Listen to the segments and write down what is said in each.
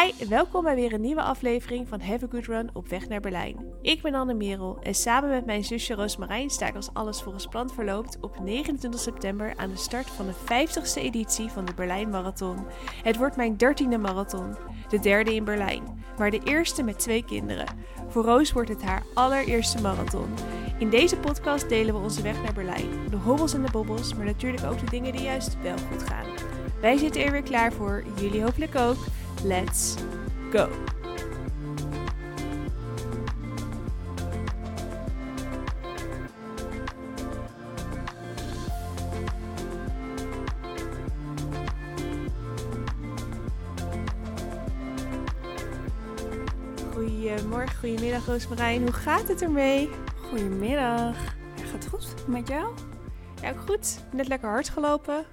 Hi, welkom bij weer een nieuwe aflevering van Have a Good Run op weg naar Berlijn. Ik ben Anne Merel en samen met mijn zusje Roosmarijn sta ik als alles volgens plan verloopt op 29 september aan de start van de 50ste editie van de Berlijn Marathon. Het wordt mijn dertiende marathon, de derde in Berlijn, maar de eerste met twee kinderen. Voor Roos wordt het haar allereerste marathon. In deze podcast delen we onze weg naar Berlijn, de hobbels en de bobbels, maar natuurlijk ook de dingen die juist wel goed gaan. Wij zitten er weer klaar voor, jullie hopelijk ook. Let's go! Goedemorgen, goedemiddag Roosmarijn. Hoe gaat het ermee? Goedemiddag. Ja, gaat het goed met jou? Ja, ook goed. Net lekker hard gelopen.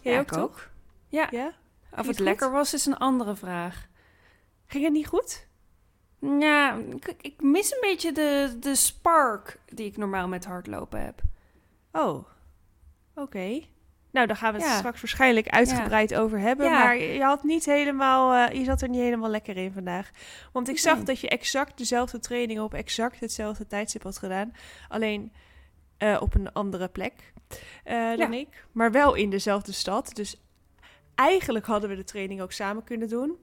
Jij Ja, ook ik toch? ook. Ja. Ja? Of het lekker was, is een andere vraag. Ging het niet goed? Ja, ik, ik mis een beetje de, de spark die ik normaal met hardlopen heb. Oh, oké. Nou, daar gaan we het Ja. straks waarschijnlijk uitgebreid over hebben. Ja. Maar je had niet helemaal, eh, je zat er niet helemaal lekker in vandaag. Want ik zag Nee. dat je exact dezelfde training op exact hetzelfde tijdstip had gedaan. Alleen eh, op een andere plek eh, dan ik. Maar wel in dezelfde stad. Dus eigenlijk hadden we de training ook samen kunnen doen.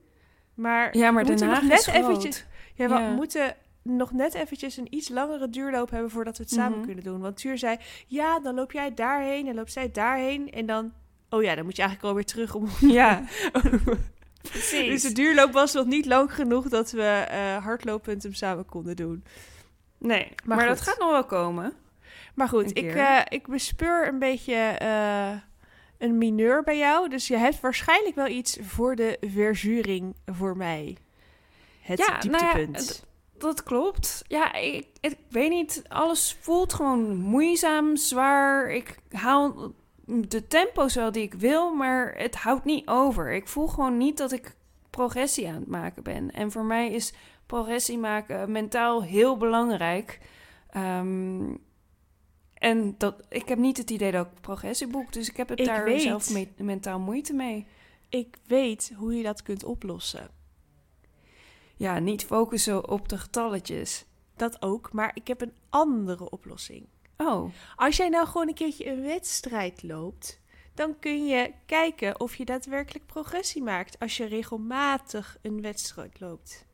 Maar, Ja, maar we moeten nog net eventjes... Ja, we moeten nog net eventjes een iets langere duurloop hebben voordat we het samen Mhm. kunnen doen. Want Tuur zei, ja, dan loop jij daarheen en loopt zij daarheen. En dan, oh ja, dan moet je eigenlijk alweer terug om... Ja, precies. dus de duurloop was nog niet lang genoeg dat we eh hardlopend hem samen konden doen. nee, Maar maar, dat gaat nog wel komen. Maar goed, ik, eh, ik bespeur een beetje eh, een mineur bij jou. Dus je hebt waarschijnlijk wel iets voor de verzuring voor mij. Het Ja, nou ja, dieptepunt. het- Dat klopt. Ja, ik, ik weet niet. Alles voelt gewoon moeizaam, zwaar. Ik haal de tempo's wel die ik wil, maar het houdt niet over. Ik voel gewoon niet dat ik progressie aan het maken ben. En voor mij is progressie maken mentaal heel belangrijk. Ehm, en dat, ik heb niet het idee dat ik progressie boek, dus ik heb het Ik daar weet. zelf me- mentaal moeite mee. Ik weet hoe je dat kunt oplossen. Ja, niet focussen op de getalletjes. Dat ook, maar ik heb een andere oplossing. Oh, Als jij nou gewoon een keertje een wedstrijd loopt, dan kun je kijken of je daadwerkelijk progressie maakt als je regelmatig een wedstrijd loopt.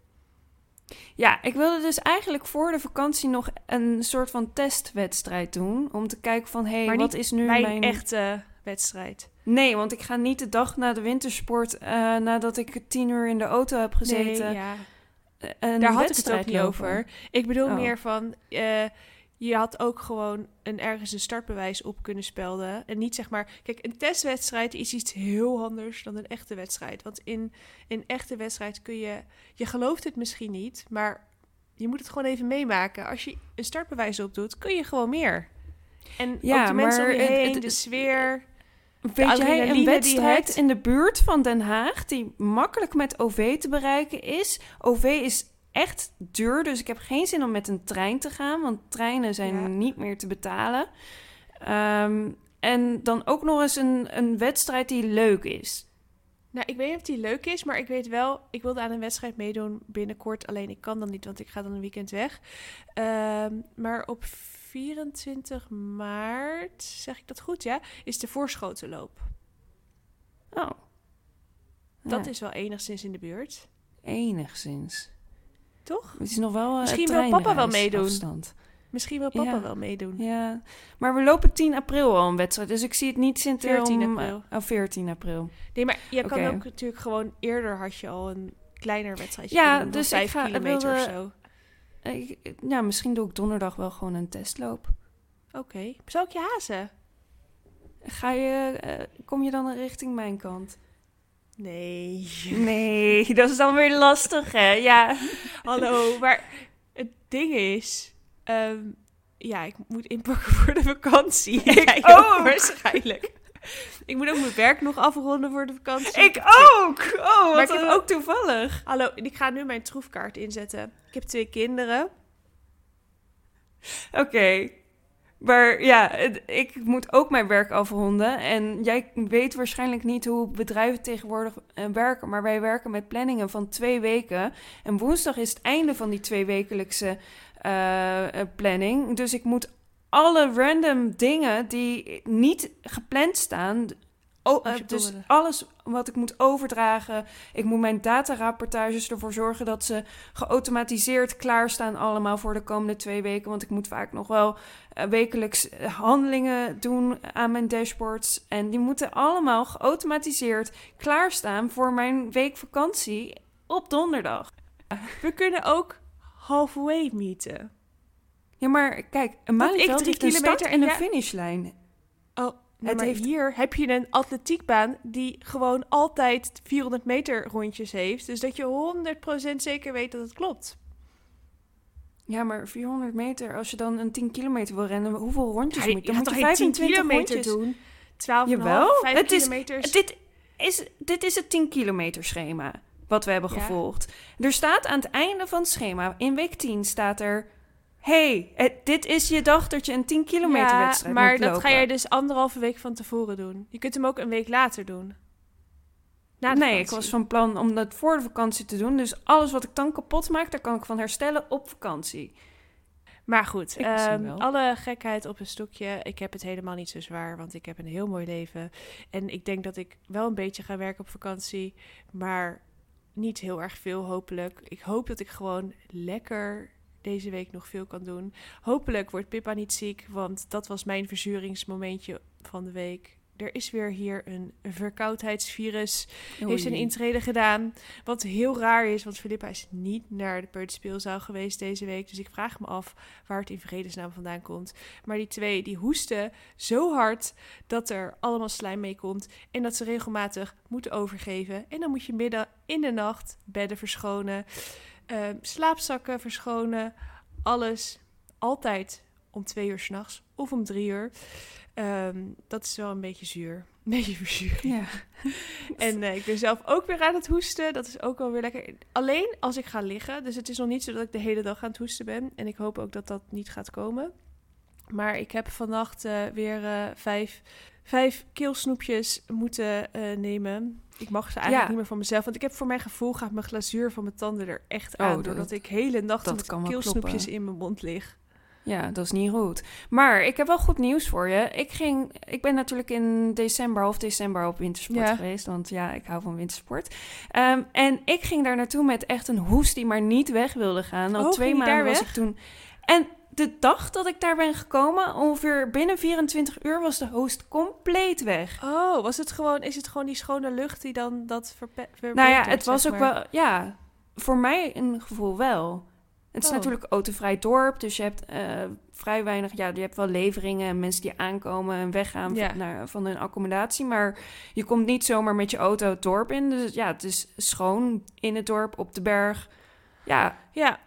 Ja, ik wilde dus eigenlijk voor de vakantie nog een soort van testwedstrijd doen. Om te kijken van, hé, Maar wat is nu Mijn mijn... echte wedstrijd. Nee, want ik ga niet de dag na de wintersport, eh, nadat ik tien uur in de auto heb gezeten... Nee, ja. een Daar had ik het ook niet over. Ik bedoel Oh. meer van, eh, je had ook gewoon een, ergens een startbewijs op kunnen spelden. En niet zeg maar, kijk, een testwedstrijd is iets heel anders dan een echte wedstrijd. Want in een echte wedstrijd kun je, je gelooft het misschien niet, maar je moet het gewoon even meemaken. Als je een startbewijs opdoet, kun je gewoon meer. En Ja, ook de mensen om je maar het- heen, het- de sfeer. Weet jij een wedstrijd in de buurt van Den Haag die makkelijk met OV te bereiken is? OV is echt duur, dus ik heb geen zin om met een trein te gaan, want treinen zijn Ja. niet meer te betalen. Ehm, en dan ook nog eens een, een wedstrijd die leuk is. Nou, ik weet niet of die leuk is, maar ik weet wel, ik wilde aan een wedstrijd meedoen binnenkort. Alleen ik kan dan niet, want ik ga dan een weekend weg. Ehm, maar op 24 maart, zeg ik dat goed, ja, is de voorschotenloop. Oh. Dat Ja, is wel enigszins in de buurt, enigszins. Toch? Het is nog wel eh, Misschien wil papa wel meedoen. treinreisafstand. Misschien wil papa Ja. wel meedoen. Ja, maar we lopen 10 april al een wedstrijd, dus ik zie het niet zitten 14 om... april. Oh, 14 april. Nee, maar je kan ook natuurlijk gewoon eerder had je al een kleiner wedstrijdje Ja, doen, dus ik vijf ga- kilometer of zo. Ik, ja, misschien doe ik donderdag wel gewoon een testloop. Oké, zou ik je hazen? Ga je, eh, kom je dan richting mijn kant? Nee. Nee, dat is dan weer lastig, hè? Ja. Hallo, maar het ding is... ehm, ja, ik moet inpakken voor de vakantie. Ik ook. Waarschijnlijk. Ik moet ook mijn werk nog afronden voor de vakantie. Ik ook! Oh, Maar ik heb ook toevallig. Hallo, ik ga nu mijn troefkaart inzetten. Ik heb twee kinderen. Oké. Maar ja, ik moet ook mijn werk afronden. En jij weet waarschijnlijk niet hoe bedrijven tegenwoordig eh, werken. Maar wij werken met planningen van twee weken. En woensdag is het einde van die tweewekelijkse eh, eh, planning. Dus ik moet alle random dingen die niet gepland staan. Oh, eh, dus alles wat ik moet overdragen. Ik moet mijn datarapportages ervoor zorgen dat ze geautomatiseerd klaarstaan allemaal voor de komende twee weken. Want ik moet vaak nog wel eh, wekelijks eh, handelingen doen aan mijn dashboards. En die moeten allemaal geautomatiseerd klaarstaan voor mijn week vakantie op donderdag. We kunnen ook halfway meeten. Ja, maar kijk, een ik Malieveld drie start kilometer en een en finishlijn. Het maar heeft- hier heb je een atletiekbaan die gewoon altijd 400 meter rondjes heeft. Dus dat je 100% zeker weet dat het klopt. Ja, maar 400 meter, als je dan een 10 kilometer wil rennen, hoeveel rondjes Ja, moet je? Dan moet je toch geen 10 25 kilometer doen? 12,5, Jawel, 5 het is-. Dit is, dit is het 10 kilometer schema wat we hebben Ja. gevolgd. Er staat aan het einde van het schema, in week 10 staat er... hey, het- dit is je dag dat je een 10 kilometer ja, wedstrijd maar moet dat ga je dus anderhalve week van tevoren doen. Je kunt hem ook een week later doen. Na nee, ik was van plan om dat voor de vakantie te doen. Dus alles wat ik dan kapot maak, daar kan ik van herstellen op vakantie. Maar goed, ehm, alle gekheid op een stokje. Ik heb het helemaal niet zo zwaar, want ik heb een heel mooi leven. En ik denk dat ik wel een beetje ga werken op vakantie, maar niet heel erg veel hopelijk. Ik hoop dat ik gewoon lekker deze week nog veel kan doen. Hopelijk wordt Pippa niet ziek, want dat was mijn verzuringsmomentje van de week. Er is weer hier een verkoudheidsvirus heeft zijn Oei. intrede gedaan. Wat heel raar is, want Filippa is niet naar de peuterspeelzaal geweest deze week. Dus ik vraag me af waar het in vredesnaam vandaan komt. Maar die twee, die hoesten zo hard dat er allemaal slijm mee komt. En dat ze regelmatig moeten overgeven. En dan moet je midden in de nacht bedden verschonen. Eh, slaapzakken verschonen. Alles altijd om twee uur s'nachts of om drie uur. Ehm, dat is wel een beetje zuur. Een beetje verzuring. Ja. En eh, ik ben zelf ook weer aan het hoesten. Dat is ook wel weer lekker. Alleen als ik ga liggen. Dus het is nog niet zo dat ik de hele dag aan het hoesten ben. En ik hoop ook dat dat niet gaat komen. Maar ik heb vannacht eh, weer eh, vijf, vijf keelsnoepjes moeten eh, nemen. Ik mag ze eigenlijk Ja. niet meer van mezelf. Want ik heb voor mijn gevoel gaat mijn glazuur van mijn tanden er echt Oh, aan. dat- doordat ik hele nacht met keelsnoepjes kloppen. in mijn mond lig. Ja, dat is niet goed. Maar ik heb wel goed nieuws voor je. Ik, ging, ik ben natuurlijk in december, half december op wintersport Ja. geweest. Want ja, ik hou van wintersport. Ehm, en ik ging daar naartoe met echt een hoest die maar niet weg wilde gaan. Al Oh, twee maanden daar was weg? ik toen. En de dag dat ik daar ben gekomen, ongeveer binnen 24 uur was de hoest compleet weg. Oh, was het gewoon, is het gewoon die schone lucht die dan dat verpe- Nou ja, het was ook maar? wel, ja, voor mij een gevoel wel. Het is Oh. natuurlijk autovrij dorp, dus je hebt eh, vrij weinig, ja, je hebt wel leveringen en mensen die aankomen en weggaan Ja. van, naar, van hun accommodatie, maar je komt niet zomaar met je auto het dorp in. Dus ja, het is schoon in het dorp, op de berg. Ja, Ja,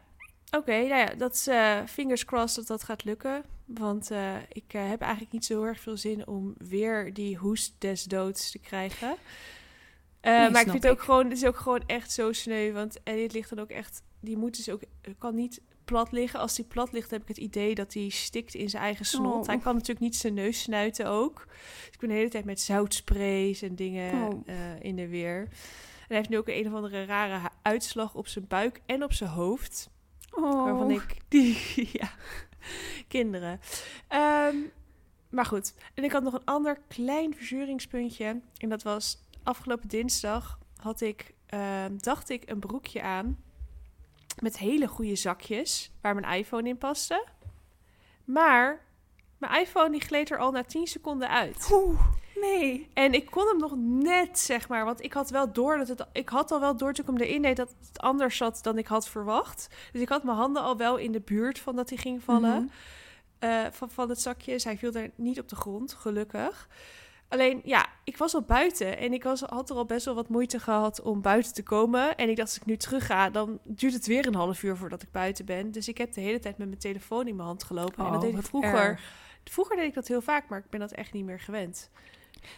oké. nou ja, dat is eh, fingers crossed dat dat gaat lukken. Want eh, ik eh, heb eigenlijk niet zo heel erg veel zin om weer die hoest des doods te krijgen. Nee, maar ik vind het ook gewoon, het is ook gewoon echt zo sneu. Want Elliot ligt dan ook echt, die moet dus ook, kan niet plat liggen. Als die plat ligt, heb ik het idee dat hij stikt in zijn eigen snot. Oh. Hij kan natuurlijk niet zijn neus snuiten ook. Dus ik ben de hele tijd met zoutsprays en dingen Oh. in de weer. En hij heeft nu ook een, of andere rare uitslag op zijn buik en op zijn hoofd. Oh. Waarvan ik die, ja, kinderen. Ehm, maar goed, en ik had nog een ander klein verzuringspuntje. En dat was afgelopen dinsdag had ik, ehm, dacht ik, een broekje aan. Met hele goede zakjes, waar mijn iPhone in paste. Maar mijn iPhone die gleed er al na 10 seconden uit. Oeh, nee. En ik kon hem nog net, zeg maar. Want ik had wel door dat het. Ik had al wel door toen ik hem erin deed dat het anders zat dan ik had verwacht. Dus ik had mijn handen al wel in de buurt van dat hij ging vallen. Mhm. eh, van, van het zakje. Dus hij viel daar niet op de grond, gelukkig. Alleen, ja, ik was al buiten en ik was, had er al best wel wat moeite gehad om buiten te komen. En ik dacht, als ik nu terug ga, dan duurt het weer een half uur voordat ik buiten ben. Dus ik heb de hele tijd met mijn telefoon in mijn hand gelopen. en dat Oh, deed ik vroeger. erg. Vroeger deed ik dat heel vaak, maar ik ben dat echt niet meer gewend.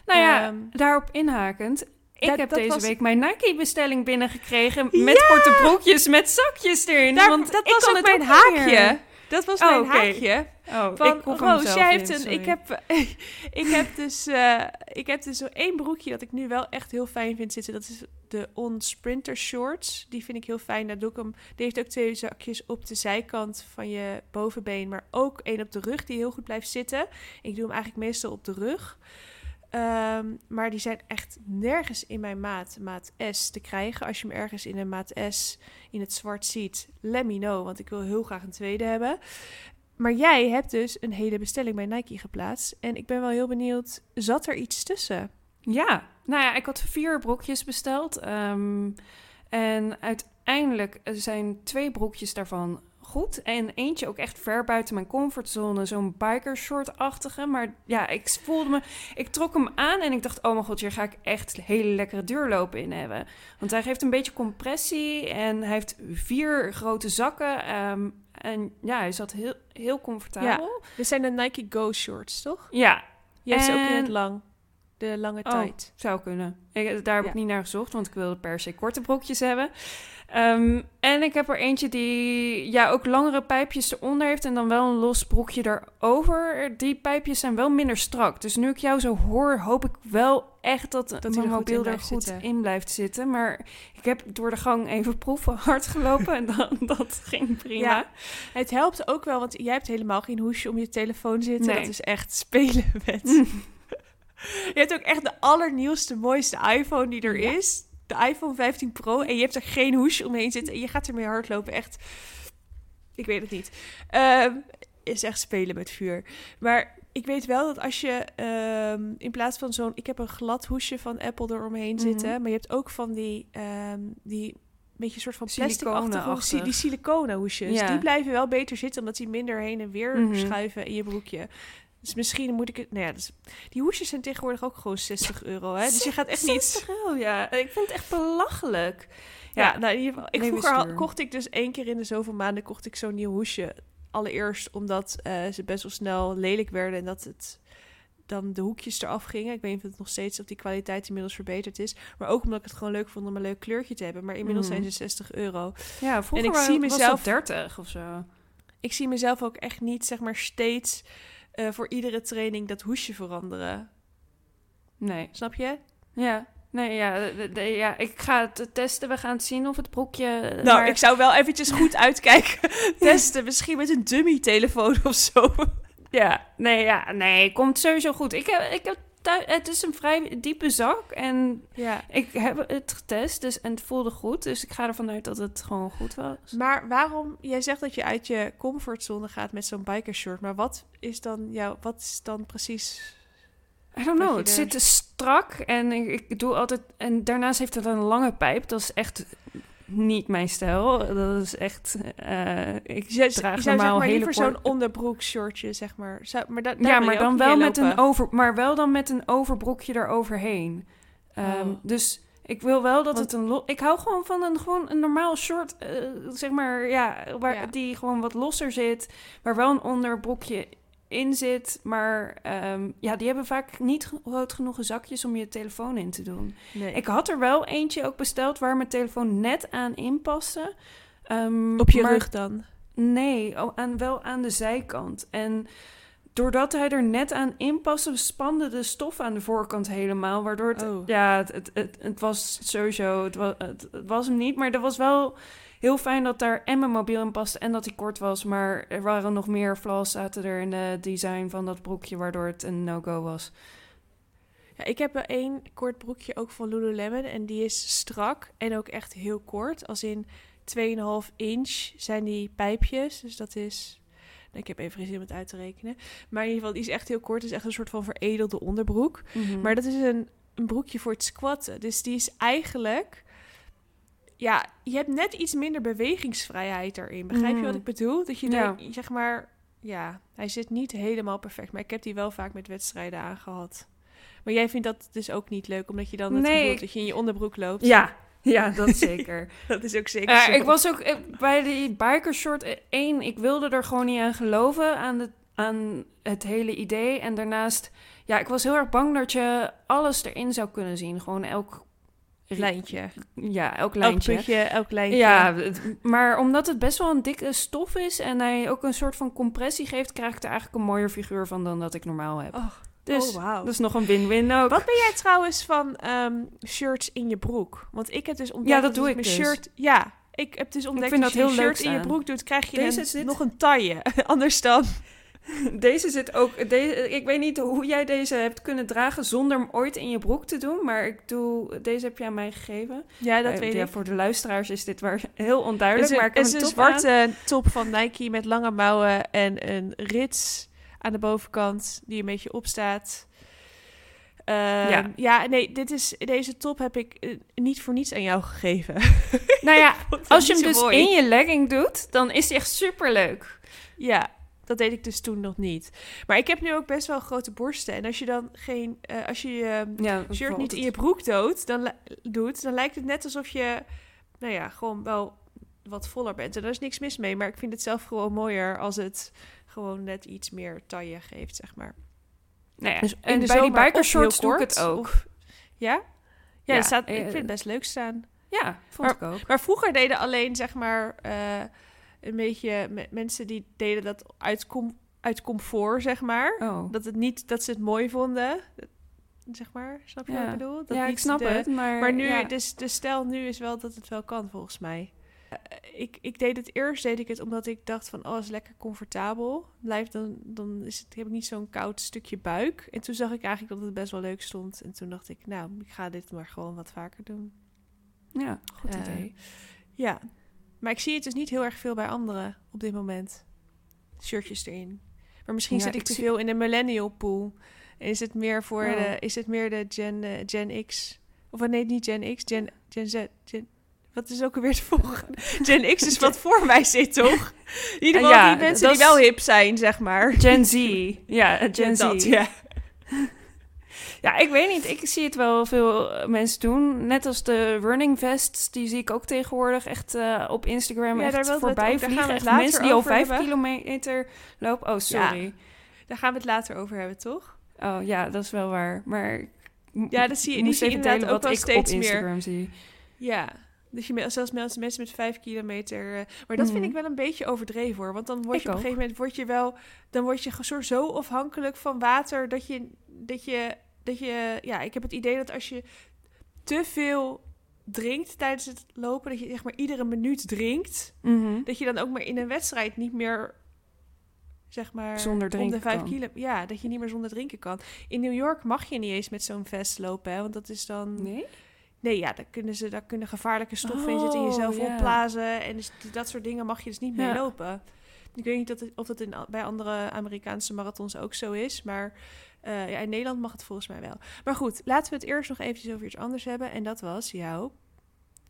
Nou ja, Ehm, daarop inhakend. Ik dat- heb dat deze was- week mijn Nike-bestelling binnengekregen met korte broekjes met zakjes erin. Daar, want dat ik was ook het mijn ook haakje. Dat was Oh, mijn haakje. Oh, Van ik Roos, jij hebt een. Ik heb, ik heb dus, eh, ik heb dus zo één broekje dat ik nu wel echt heel fijn vind zitten. Dat is de On Sprinter Shorts. Die vind ik heel fijn. Daar doe ik hem. Die heeft ook twee zakjes op de zijkant van je bovenbeen, maar ook één op de rug die heel goed blijft zitten. Ik doe hem eigenlijk meestal op de rug. Ehm, maar die zijn echt nergens in mijn maat, maat S, te krijgen. Als je hem ergens in een maat S in het zwart ziet, let me know, want ik wil heel graag een tweede hebben. Maar jij hebt dus een hele bestelling bij Nike geplaatst. En ik ben wel heel benieuwd, zat er iets tussen? Ja, nou ja, ik had vier broekjes besteld. ehm, en uiteindelijk zijn twee broekjes daarvan goed. En eentje ook echt ver buiten mijn comfortzone. Zo'n biker short-achtige. Maar ja, ik voelde me... Ik trok hem aan en ik dacht... Oh mijn god, hier ga ik echt hele lekkere duurlopen in hebben. Want hij geeft een beetje compressie. En hij heeft vier grote zakken. ehm, en ja, hij zat heel, heel comfortabel. Dit zijn de Nike Go shorts, toch? Ja, Jij ze ook in En- het lang. De lange Oh. tight. Zou kunnen. Ik, daar heb Ja. ik niet naar gezocht, want ik wilde per se korte broekjes hebben. Ehm, en ik heb er eentje die ja, ook langere pijpjes eronder heeft en dan wel een los broekje daarover. Die pijpjes zijn wel minder strak. Dus nu ik jou zo hoor, hoop ik wel echt dat, hij mijn mobiel er goed zitten. in blijft zitten. Maar ik heb door de gang even proeven hard gelopen en dan, dat ging prima. Ja. Het helpt ook wel, want jij hebt helemaal geen hoesje om je telefoon zitten. Nee. Dat is echt spelen met. Je hebt ook echt de allernieuwste, mooiste iPhone die er Ja. is. De iPhone 15 Pro. En je hebt er geen hoesje omheen zitten. En je gaat ermee hardlopen. Echt. Ik weet het niet. Ehm, is echt spelen met vuur. Maar ik weet wel dat als je ehm, in plaats van zo'n... Ik heb een glad hoesje van Apple eromheen Mhm. zitten. Maar je hebt ook van die... ehm, die beetje soort van plastic Siliconenachtig. Die siliconen hoesjes. Ja. Die blijven wel beter zitten, omdat die minder heen en weer Mhm. schuiven in je broekje. Dus misschien moet ik het... Nou ja, dus, die hoesjes zijn tegenwoordig ook gewoon 60 euro, hè? Dus je gaat echt niet... 60 euro, ja. Ik vind het echt belachelijk. Ja, nou in ieder geval. Ik vroeger al- kocht ik dus één keer in de zoveel maanden kocht ik zo'n nieuw hoesje. Allereerst omdat eh, ze best wel snel lelijk werden en dat het dan de hoekjes eraf gingen. Ik weet niet of het nog steeds of die kwaliteit inmiddels verbeterd is. Maar ook omdat ik het gewoon leuk vond om een leuk kleurtje te hebben. Maar inmiddels Mhm. zijn ze 60 euro. Ja, vroeger ik wa- zie mezelf- dat 30 of zo. Ik zie mezelf ook echt niet, zeg maar, steeds eh, voor iedere training dat hoesje veranderen. Nee. Snap je? Ja. Nee, ja, de- de- ja, ik ga het testen. We gaan het zien of het broekje... Nou, maar- ik zou wel eventjes goed uitkijken. Testen, misschien met een dummy-telefoon of zo. Ja, nee, ja, nee, komt sowieso goed. Ik heb, ik heb het is een vrij diepe zak en Ja. ik heb het getest dus, en het voelde goed. Dus ik ga ervan uit dat het gewoon goed was. Maar waarom, jij zegt dat je uit je comfortzone gaat met zo'n bikershort, maar wat is dan jouw, wat is dan precies... I don't know, het er- zit te strak en ik, ik doe altijd... En daarnaast heeft het een lange pijp. Dat is echt niet mijn stijl. Dat is echt... eh, ik zou- draag zou zeg normaal maar hele liever zo'n onderbroekshortje, zeg maar. Zou, maar da- daar Ja, maar dan wel met een over, maar wel dan met een overbroekje eroverheen. Oh. Dus ik wil wel dat Want- het een Ik hou gewoon van een gewoon een normaal short, eh, zeg maar, ja, waar Ja. die gewoon wat losser zit, waar wel een onderbroekje in zit, maar ehm, ja, die hebben vaak niet groot genoeg zakjes om je telefoon in te doen. Nee. Ik had er wel eentje ook besteld waar mijn telefoon net aan inpaste. Ehm, Op je maar- rug dan. Nee, aan, wel aan de zijkant. En doordat hij er net aan inpaste, spande de stof aan de voorkant helemaal. Waardoor het, Oh. ja, het, het, het, het was sowieso, het was, het, het was hem niet. Maar dat was wel heel fijn dat daar en mijn mobiel in paste en dat hij kort was. Maar er waren nog meer flaws zaten er in de design van dat broekje, waardoor het een no-go was. Ja, ik heb er één kort broekje ook van Lululemon en die is strak en ook echt heel kort. Als in 2,5 inch zijn die pijpjes, dus dat is... Ik heb even geen zin om het uit te rekenen. Maar in ieder geval, die is echt heel kort. Het is echt een soort van veredelde onderbroek. Mhm. Maar dat is een, een broekje voor het squatten. Dus die is eigenlijk... Ja, je hebt net iets minder bewegingsvrijheid erin. Begrijp je wat Mhm. ik bedoel? Dat je Ja. zeg maar... Ja, hij zit niet helemaal perfect. Maar ik heb die wel vaak met wedstrijden aangehad. Maar jij vindt dat dus ook niet leuk, omdat je dan het Nee, dat je in je onderbroek loopt. ja, ja, dat zeker. Dat is ook zeker ik was ook eh, bij die biker short eh, één. Ik wilde er gewoon niet aan geloven aan, de, aan het hele idee. En daarnaast, ja, ik was heel erg bang dat je alles erin zou kunnen zien. Gewoon elk Lijntje. Ja, elk Elk lijntje. putje, elk lijntje. Ja, maar omdat het best wel een dikke stof is en hij ook een soort van compressie geeft, krijg ik er eigenlijk een mooier figuur van dan dat ik normaal heb. Oh, dus oh, wauw. dat is nog een win-win ook. Wat ben jij trouwens van ehm, shirts in je broek? Want ik heb dus ontdekt Ja, dat doe ik mijn dus. shirt... Ja, ik heb dus ontdekt vind dat je heel shirt leuk in je broek doet, krijg je Deze een- zit- nog een taille. Anders dan... Deze zit ook. Deze, ik weet niet hoe jij deze hebt kunnen dragen zonder hem ooit in je broek te doen. Maar ik doe. Deze heb je aan mij gegeven. Ja, dat Eh, weet ja, ik. Voor de luisteraars is dit waar heel Het onduidelijk. is maar ik het is een aan. zwarte top van Nike met lange mouwen en een rits aan de bovenkant die een beetje opstaat. Ehm, Ja. ja. nee, dit is, deze top heb ik eh, niet voor niets aan jou gegeven. Nou ja, het als je hem dus mooi. in je legging doet, dan is hij echt super leuk. Ja, dat deed ik dus toen nog niet. Maar ik heb nu ook best wel grote borsten. En als je dan geen, eh, als je je Ja, shirt niet in je broek doet dan, doet, dan lijkt het net alsof je, nou ja, gewoon wel wat voller bent. En daar is niks mis mee. Maar ik vind het zelf gewoon mooier als het gewoon net iets meer taille geeft, zeg maar. Nou ja, Dus in en de bij die bikershorts doe ik het ook. of- Ja? Ja, staat, eh, ik vind het best leuk staan. Ja, vond ik ook. Maar vroeger deden alleen, zeg maar, eh, een beetje me- mensen die deden dat uit, com uit comfort, zeg maar. Oh. Dat, het niet, dat ze het mooi vonden, zeg maar. Snap je Ja. wat ik bedoel? Dat ja, ik snap de- het, maar... Maar nu, ja. dus de stijl nu is wel dat het wel kan, volgens mij. Eh, ik, ik deed het eerst, deed ik het omdat ik dacht van, oh, is lekker comfortabel. Blijf dan, dan is het, heb ik niet zo'n koud stukje buik. En toen zag ik eigenlijk dat het best wel leuk stond. En toen dacht ik, nou, ik ga dit maar gewoon wat vaker doen. Ja, goed Eh, idee. Ja, maar ik zie het dus niet heel erg veel bij anderen op dit moment. Shirtjes erin. Maar misschien Ja, zit ik, ik te zie- veel in de millennial pool. En is het meer voor Oh. de, is het meer de Gen, eh, Gen X? Of eh, nee, niet Gen X, Gen, Gen Z. Gen, wat is ook alweer het volgende? Gen X is wat voor mij zit, toch? In ieder geval Ja, die mensen die wel hip zijn, zeg maar. Gen Z. Ja, Gen Z. Dat, ja. Ja, ik weet niet. Ik zie het wel veel eh, mensen doen. Net als de running vests, die zie ik ook tegenwoordig echt eh, op Instagram Ja, echt voorbij vliegen. Echt mensen die al vijf hebben. kilometer lopen. Oh, sorry. Daar gaan we het later over hebben, toch? Oh ja, dat is wel waar. Maar Ja, dat zie je- die zie je inderdaad wat ook wel op steeds meer. Instagram zie. Ja, dus je, zelfs mensen, met vijf kilometer. eh, maar dat vind Mhm. ik wel een beetje overdreven hoor. Want dan word Ik je op een gegeven moment word je wel. Dan word je zo, zo afhankelijk van water dat je, dat je. Dat je. Ja, ik heb het idee dat als je te veel drinkt tijdens het lopen, dat je zeg maar iedere minuut drinkt, Mhm. dat je dan ook maar in een wedstrijd niet meer. Zeg maar Zonder om de drinken vijf kan. kilo. Ja, dat je niet meer zonder drinken kan. In New York mag je niet eens met zo'n vest lopen, hè, want dat is dan. Nee? Nee, ja, daar kunnen, ze, daar kunnen gevaarlijke stoffen in zitten en Oh, jezelf ja. opblazen. En dus dat soort dingen mag je dus niet Ja. mee lopen. Ik weet niet dat het, of dat in, bij andere Amerikaanse marathons ook zo is. Maar eh, ja, in Nederland mag het volgens mij wel. Maar goed, laten we het eerst nog eventjes over iets anders hebben. En dat was jouw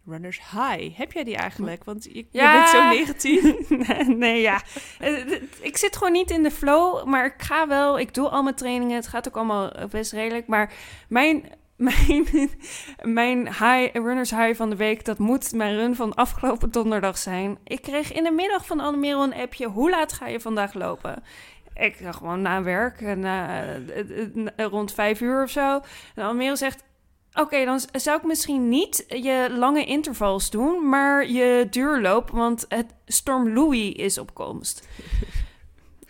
Runners High. Heb jij die eigenlijk? Want je, je Ja. bent zo negatief. nee, ja. Eh, Ik zit gewoon niet in de flow, maar ik ga wel. Ik doe al mijn trainingen. Het gaat ook allemaal eh, best redelijk. Maar mijn, mijn, mijn high, runners high van de week, dat moet mijn run van afgelopen donderdag zijn. Ik kreeg in de middag van Annemero een appje. Hoe laat ga je vandaag lopen? Ik ga gewoon na werk, na, eh, eh, rond vijf uur of zo. En zegt... Oké, dan zou ik misschien niet je lange intervals doen, maar je duurloop, want het Storm Louis is op komst.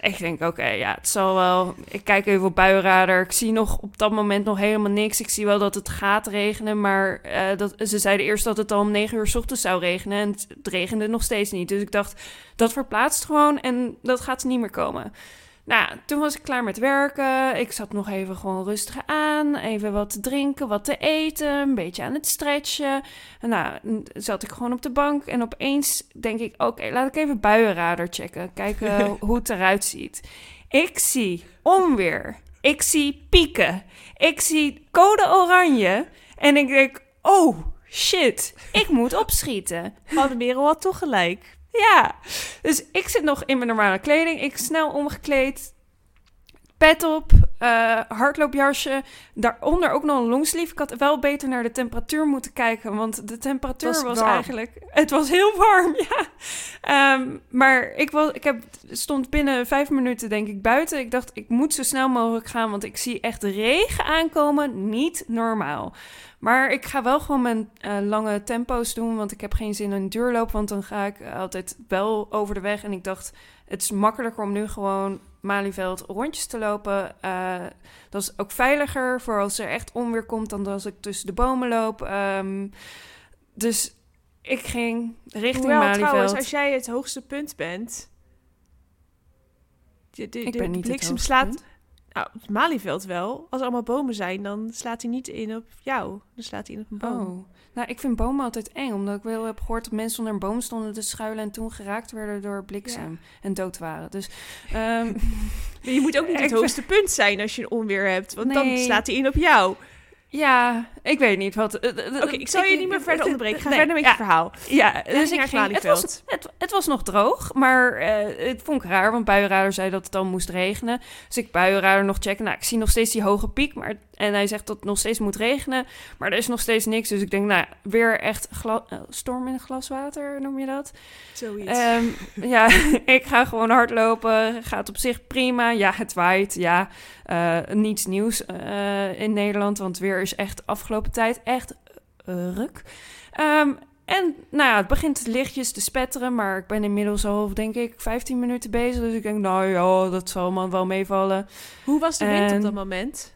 Ik denk, oké, ja, het zal wel. Ik kijk even op buienradar. Ik zie nog op dat moment nog helemaal niks. Ik zie wel dat het gaat regenen, maar eh, dat, ze zeiden eerst dat het al om negen uur 's ochtends zou regenen en het, het regende nog steeds niet. Dus ik dacht, dat verplaatst gewoon en dat gaat niet meer komen. Nou, toen was ik klaar met werken. Ik zat nog even gewoon rustig aan. Even wat te drinken, wat te eten. Een beetje aan het stretchen. En nou, zat ik gewoon op de bank. En opeens denk ik, oké, laat ik even buienradar checken. Kijken hoe het eruit ziet. Ik zie onweer. Ik zie pieken. Ik zie code oranje. En ik denk, oh, shit. Ik moet opschieten. Anne Merel had toch gelijk. Ja, dus ik zit nog in mijn normale kleding. Ik snel omgekleed. Pet op, eh, hardloopjasje. Daaronder ook nog een longsleeve. Ik had wel beter naar de temperatuur moeten kijken. Want de temperatuur was, eigenlijk... Het was heel warm, ja. Ehm, maar ik, was, ik heb, stond binnen vijf minuten denk ik buiten. Ik dacht, ik moet zo snel mogelijk gaan. Want ik zie echt regen aankomen. Niet normaal. Maar ik ga wel gewoon mijn eh, lange tempo's doen, want ik heb geen zin in duurloop, want dan ga ik altijd wel over de weg. En ik dacht, het is makkelijker om nu gewoon Malieveld rondjes te lopen. Uh, dat is ook veiliger voor als er echt onweer komt dan als ik tussen de bomen loop. Um, dus ik ging richting Hoewel, Malieveld. trouwens, als jij het hoogste punt bent... De, de, ik ben niet bliksem slaat... Nou, het Malieveld wel. Als er allemaal bomen zijn, dan slaat hij niet in op jou. Dan slaat hij in op een boom. Oh. Nou, ik vind bomen altijd eng. Omdat ik wel heb gehoord dat mensen onder een boom stonden te schuilen... en toen geraakt werden door bliksem en dood waren. Dus... Um, je moet ook niet het hoogste punt zijn als je een onweer hebt. Want dan slaat hij in op jou. Ja, ik weet niet wat. Eh, eh, Oké, ik zal je niet meer verder onderbreken. Ga verder met je verhaal. Ja, dus ik ging, het, was, het, het, was nog droog, maar uh, het vond ik raar, want buienradar zei dat het dan moest regenen. Dus ik buienradar nog checken. Nou, ik zie nog steeds die hoge piek, maar en hij zegt dat het nog steeds moet regenen, maar er is nog steeds niks. Dus ik denk, nou, weer echt storm in een glas water, noem je dat? Zoiets. Um, ja, ik ga gewoon hardlopen. Gaat op zich prima. Ja, het waait. Ja, uh, niets nieuws uh, in Nederland, want weer is echt afgelopen tijd echt uh, ruk. Um, en nou ja, het begint lichtjes te spetteren, maar ik ben inmiddels al, denk ik, 15 minuten bezig. Dus ik denk, nou ja, dat zal man wel meevallen. Hoe was de wind op dat moment?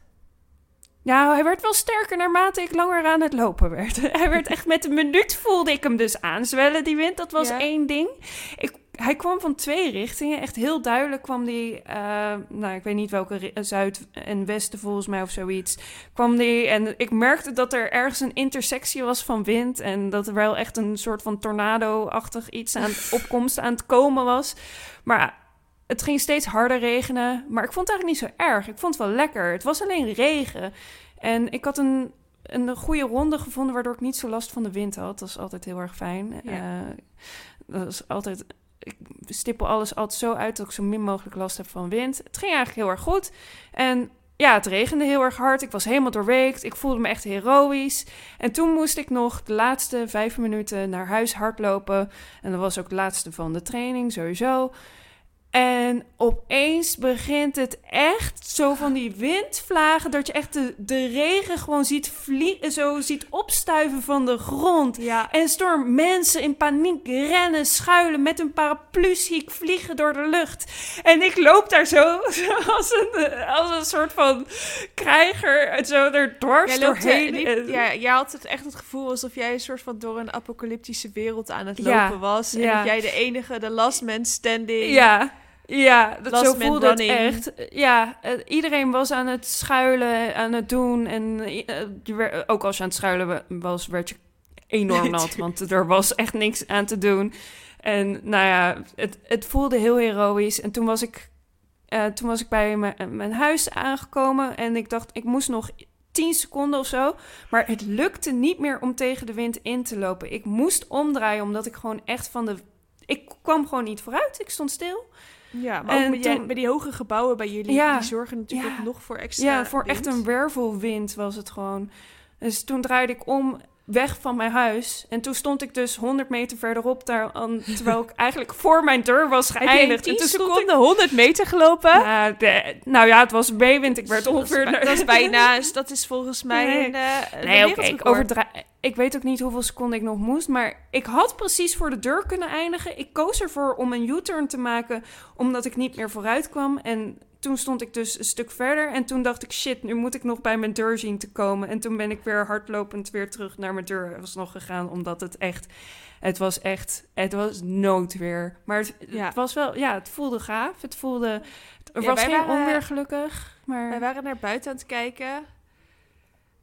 Nou, hij werd wel sterker naarmate ik langer aan het lopen werd. hij werd echt met een minuut voelde ik hem dus aanzwellen, die wind. Dat was één ding. Ik, hij kwam van twee richtingen. Echt heel duidelijk kwam die, uh, nou ik weet niet welke, zuid en westen volgens mij of zoiets. Kwam die en ik merkte dat er ergens een intersectie was van wind. En dat er wel echt een soort van tornado-achtig iets aan het opkomst aan het komen was. Maar het ging steeds harder regenen, maar ik vond het eigenlijk niet zo erg. Ik vond het wel lekker. Het was alleen regen. En ik had een, een goede ronde gevonden waardoor ik niet zo last van de wind had. Dat is altijd heel erg fijn. Ja. Uh, dat is altijd. Ik stippel alles altijd zo uit dat ik zo min mogelijk last heb van wind. Het ging eigenlijk heel erg goed. En ja, het regende heel erg hard. Ik was helemaal doorweekt. Ik voelde me echt heroïs. En toen moest ik nog de laatste vijf minuten naar huis hardlopen. En dat was ook de laatste van de training, sowieso. En opeens begint het echt zo van die windvlagen, dat je echt de, de regen gewoon ziet vliegen, zo ziet opstuiven van de grond. Ja. En storm mensen in paniek rennen, schuilen, met een paraplu ziek vliegen door de lucht. En ik loop daar zo, als een, als een soort van krijger, zo er dwars jij doorheen. Liep, ja, jij had het echt het gevoel alsof jij een soort van door een apocalyptische wereld aan het lopen was. En dat jij de enige, de last man standing... Ja. Ja, dat zo voelde het echt. Ja, iedereen was aan het schuilen, aan het doen. En uh, ook als je aan het schuilen was, werd je enorm nat. want er was echt niks aan te doen. En nou ja, het, het voelde heel heroïs. En toen was ik, uh, toen was ik bij mijn, mijn huis aangekomen. En ik dacht, ik moest nog 10 seconden of zo. Maar het lukte niet meer om tegen de wind in te lopen. Ik moest omdraaien, omdat ik gewoon echt van de... Ik kwam gewoon niet vooruit. Ik stond stil. Ja, maar en ook met, die hoge gebouwen bij jullie, ja, die zorgen natuurlijk nog voor extra Ja, voor echt een wervelwind was het gewoon. Dus toen draaide ik om weg van mijn huis. En toen stond ik dus 100 meter verderop daar, aan, terwijl ik eigenlijk voor mijn deur was geëindigd. Je in seconden ik... 100 meter gelopen? Nou ja, het was B-wind. Ik werd ongeveer... Dat is, dat is bijna, dat is volgens mij nee. een, uh, nee, oké, ik ik weet ook niet hoeveel seconden ik nog moest. Maar ik had precies voor de deur kunnen eindigen. Ik koos ervoor om een U-turn te maken. Omdat ik niet meer vooruit kwam. En toen stond ik dus een stuk verder. En toen dacht ik, shit, nu moet ik nog bij mijn deur zien te komen. En toen ben ik weer hardlopend weer terug naar mijn deur was nog gegaan. Omdat het echt, het was echt, het was noodweer. Maar het, ja. was wel, ja, het voelde gaaf. Het voelde, er was geen waren, onweer gelukkig. Maar... Wij waren naar buiten aan het kijken.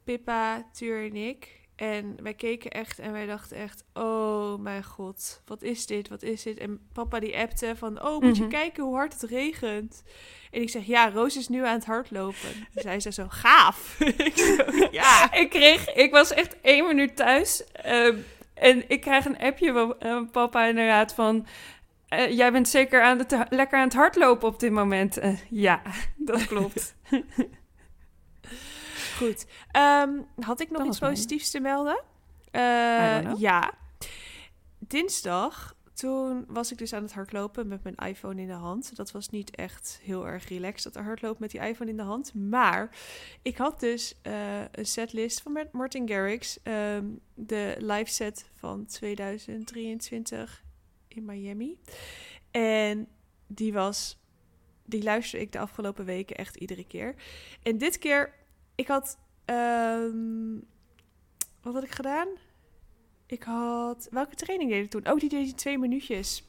Pippa, Tuur en ik. En wij keken echt en wij dachten echt, oh mijn god, wat is dit, wat is dit? En papa die appte van, oh moet je mhm. kijken hoe hard het regent. En ik zeg, ja, Roos is nu aan het hardlopen. Dus hij zei zo, gaaf. ja. ik kreeg, ik was echt één minuut thuis. Uh, en ik krijg een appje van uh, papa inderdaad van... Uh, jij bent zeker aan het, lekker aan het hardlopen op dit moment. Eh, ja, dat klopt. Goed. Ehm, had ik nog iets positiefs te melden? Uh, ja. Dinsdag toen was ik dus aan het hardlopen met mijn iPhone in de hand. Dat was niet echt heel erg relaxed, dat hardlopen met die iPhone in de hand. Maar ik had dus uh, een setlist van Martin Garrix. Um, de live set van 2023 in Miami. En die was... Die luisterde ik de afgelopen weken echt iedere keer. En dit keer, ik had... Um, wat had ik gedaan? Ik had... Welke training deed ik toen? Oh, die deed in twee minuutjes.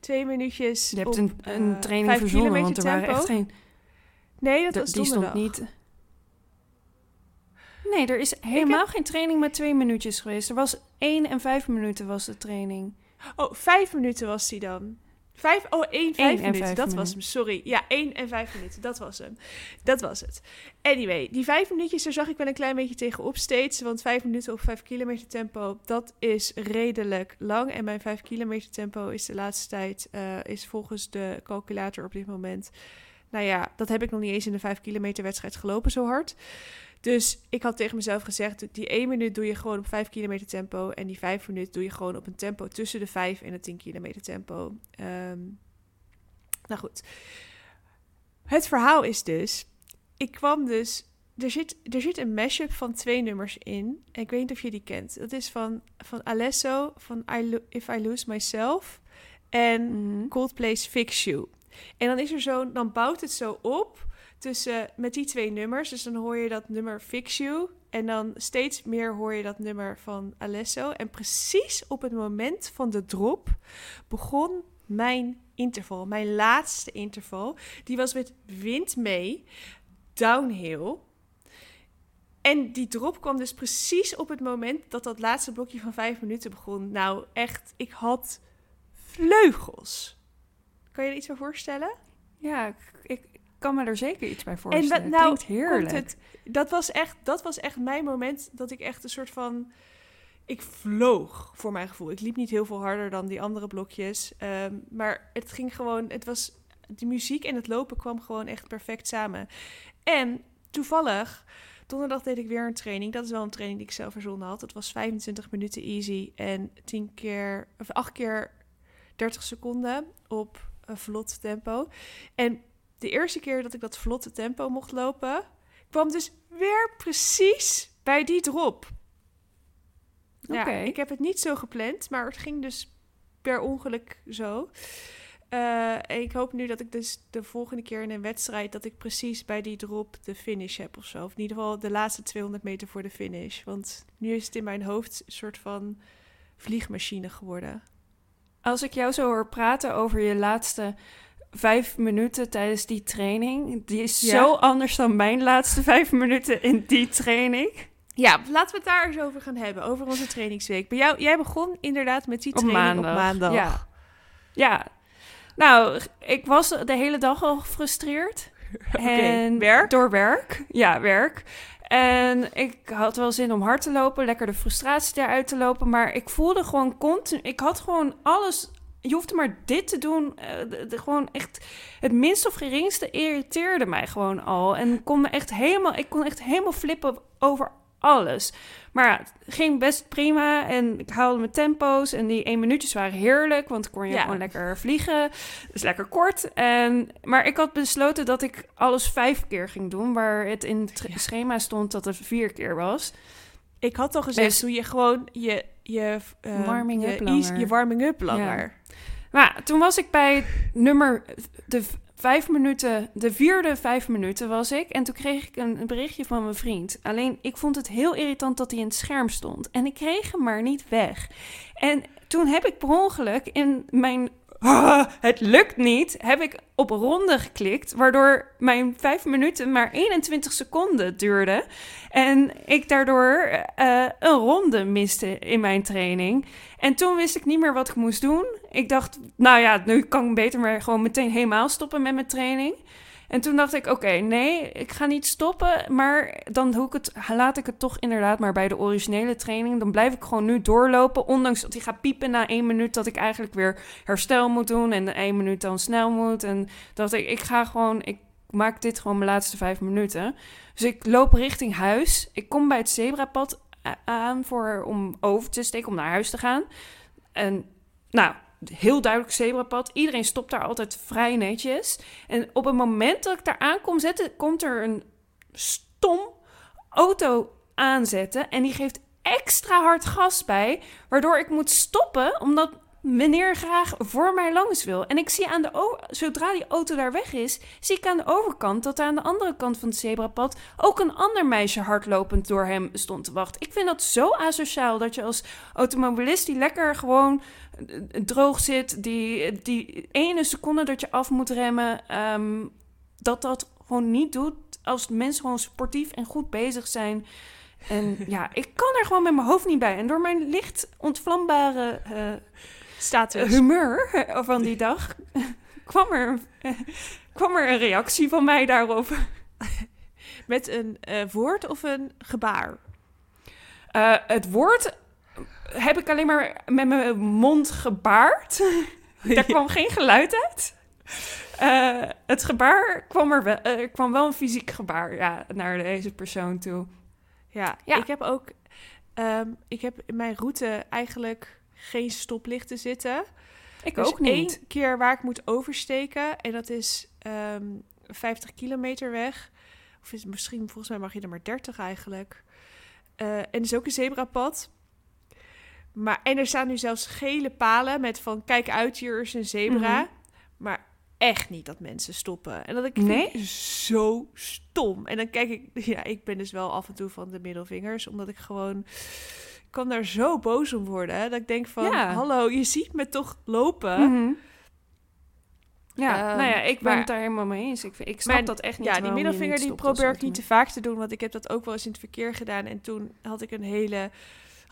Twee minuutjes Je hebt op, een, een uh, training verzonnen, want er tempo. waren echt geen... Nee, dat was Die stond niet... Nee, er is helemaal heb... geen training met twee minuutjes geweest. Er was één en vijf minuten was de training. Oh, vijf minuten was die dan. Vijf, oh, één, vijf minuten. dat was hem, sorry. Ja, één en vijf minuten. Dat was hem. Dat was het. Anyway, die vijf minuutjes, daar zag ik wel een klein beetje tegenop steeds. Want vijf minuten op vijf kilometer tempo, dat is redelijk lang. En mijn vijf kilometer tempo is de laatste tijd, uh, is volgens de calculator op dit moment... Nou ja, dat heb ik nog niet eens in de vijf kilometer wedstrijd gelopen zo hard. Dus ik had tegen mezelf gezegd, die 1 minuut doe je gewoon op 5 kilometer tempo. En die 5 minuten doe je gewoon op een tempo tussen de 5 en de 10 kilometer tempo. Um, nou goed. Het verhaal is dus, ik kwam dus, er zit, er zit een mashup van twee nummers in. En ik weet niet of je die kent. Dat is van, van Alesso, van I If I Lose Myself. En mm. Coldplay's Fix You. En dan is er zo, dan bouwt het zo op tussen met die twee nummers. Dus dan hoor je dat nummer Fix You. En dan steeds meer hoor je dat nummer van Alesso. En precies op het moment van de drop begon mijn interval. Mijn laatste interval. Die was met wind mee. Downhill. En die drop kwam dus precies op het moment dat dat laatste blokje van vijf minuten begon. Nou, echt, ik had vleugels. Kan je iets voorstellen? Ja, ik, kan me er zeker iets bij voorstellen. En dat, nou, heerlijk. Het, dat, was echt, dat was echt mijn moment dat ik echt een soort van... Ik vloog voor mijn gevoel. Ik liep niet heel veel harder dan die andere blokjes. Um, maar het ging gewoon... Het was, die muziek en het lopen kwam gewoon echt perfect samen. En toevallig... Donderdag deed ik weer een training. Dat is wel een training die ik zelf verzonnen had. Het was 25 minuten easy en 10 keer, of 8 keer 30 seconden op een vlot tempo. En de eerste keer dat ik dat vlotte tempo mocht lopen, kwam dus weer precies bij die drop. Ja, ik heb het niet zo gepland, maar het ging dus per ongeluk zo. Uh, en ik hoop nu dat ik dus de volgende keer in een wedstrijd... dat ik precies bij die drop de finish heb of zo. Of in ieder geval de laatste 200 meter voor de finish. Want nu is het in mijn hoofd een soort van vliegmachine geworden. Als ik jou zo hoor praten over je laatste vijf minuten tijdens die training. Die is zo anders dan mijn laatste vijf minuten in die training. Ja, laten we het daar eens over gaan hebben. Over onze trainingsweek. Bij jou, jij begon inderdaad met die training op maandag. Op maandag. Ja. ja. Nou, ik was de hele dag al gefrustreerd. en werk? Door werk. Ja, werk. En ik had wel zin om hard te lopen, lekker de frustratie eruit te lopen. Maar ik voelde gewoon continu. Ik had gewoon alles je hoeft maar dit te doen. Uh, de, gewoon echt het minst of geringste irriteerde mij gewoon al. En kon me echt helemaal, ik kon echt helemaal flippen over alles. Maar ja, het ging best prima. En ik haalde mijn tempo's. En die één minuutjes waren heerlijk. Want kon je gewoon lekker vliegen. Dus lekker kort. En, maar ik had besloten dat ik alles vijf keer ging doen. Waar het in het schema stond dat het vier keer was. Ik had al gezegd, hoe je gewoon je, je, uh, warming je, up langer. je warming up langer. Maar toen was ik bij nummer de vijf minuten, de vierde vijf minuten was ik. En toen kreeg ik een, berichtje van mijn vriend. Alleen ik vond het heel irritant dat hij in het scherm stond. En ik kreeg hem maar niet weg. En toen heb ik per ongeluk in mijn het lukt niet, heb ik op ronde geklikt, waardoor mijn vijf minuten maar 21 seconden duurde. En ik daardoor uh, een ronde miste in mijn training. En toen wist ik niet meer wat ik moest doen. Ik dacht, nou ja, nu kan ik beter maar gewoon meteen helemaal stoppen met mijn training. En toen dacht ik, oké, nee, ik ga niet stoppen. Maar dan doe ik het, laat ik het toch inderdaad maar bij de originele training. Dan blijf ik gewoon nu doorlopen. Ondanks dat hij gaat piepen na één minuut. Dat ik eigenlijk weer herstel moet doen. En één minuut dan snel moet. En dat ik, ik ga gewoon, ik maak dit gewoon mijn laatste vijf minuten. Dus ik loop richting huis. Ik kom bij het zebrapad aan voor, om over te steken, om naar huis te gaan. En nou, heel duidelijk zebrapad. Iedereen stopt daar altijd vrij netjes. En op het moment dat ik daar aankom zetten, komt er een stom auto aanzetten. En die geeft extra hard gas bij, waardoor ik moet stoppen, omdat meneer graag voor mij langs wil. En ik zie aan de zodra die auto daar weg is, zie ik aan de overkant dat er aan de andere kant van het zebrapad ook een ander meisje hardlopend door hem stond te wachten. Ik vind dat zo asociaal dat je als automobilist die lekker gewoon eh, droog zit, die, die ene seconde dat je af moet remmen, ehm, dat dat gewoon niet doet als mensen gewoon sportief en goed bezig zijn. En ja, ik kan er gewoon met mijn hoofd niet bij. En door mijn licht ontvlambare uh, Status. humeur van die dag kwam er, kwam er een reactie van mij daarop. Met een uh, woord of een gebaar? Uh, het woord heb ik alleen maar met mijn mond gebaard. Daar kwam geen geluid uit. Uh, het gebaar kwam er wel, er kwam wel een fysiek gebaar ja, naar deze persoon toe. Ja, ja. ik heb ook, um, ik heb in mijn route eigenlijk geen stoplichten zitten. Ik dus ook niet. één keer waar ik moet oversteken en dat is um, ehm, 50 kilometer weg. Of is misschien, volgens mij mag je er maar 30 eigenlijk. Uh, en is ook een zebrapad. Maar, en er staan nu zelfs gele palen met van kijk uit, hier is een zebra. Mhm. Maar echt niet dat mensen stoppen. En dat ik nee? zo stom. En dan kijk ik, ja, ik ben dus wel af en toe van de middelvingers, omdat ik gewoon kan daar zo boos om worden. Hè? Dat ik denk van, hallo, je ziet me toch lopen. Mhm. Ja, um, nou ja, ik ben het daar helemaal mee eens. Ik, ik snap dat echt niet. Ja, die middelvinger die probeer ik niet te vaak te doen, want ik heb dat ook wel eens in het verkeer gedaan. En toen had ik een hele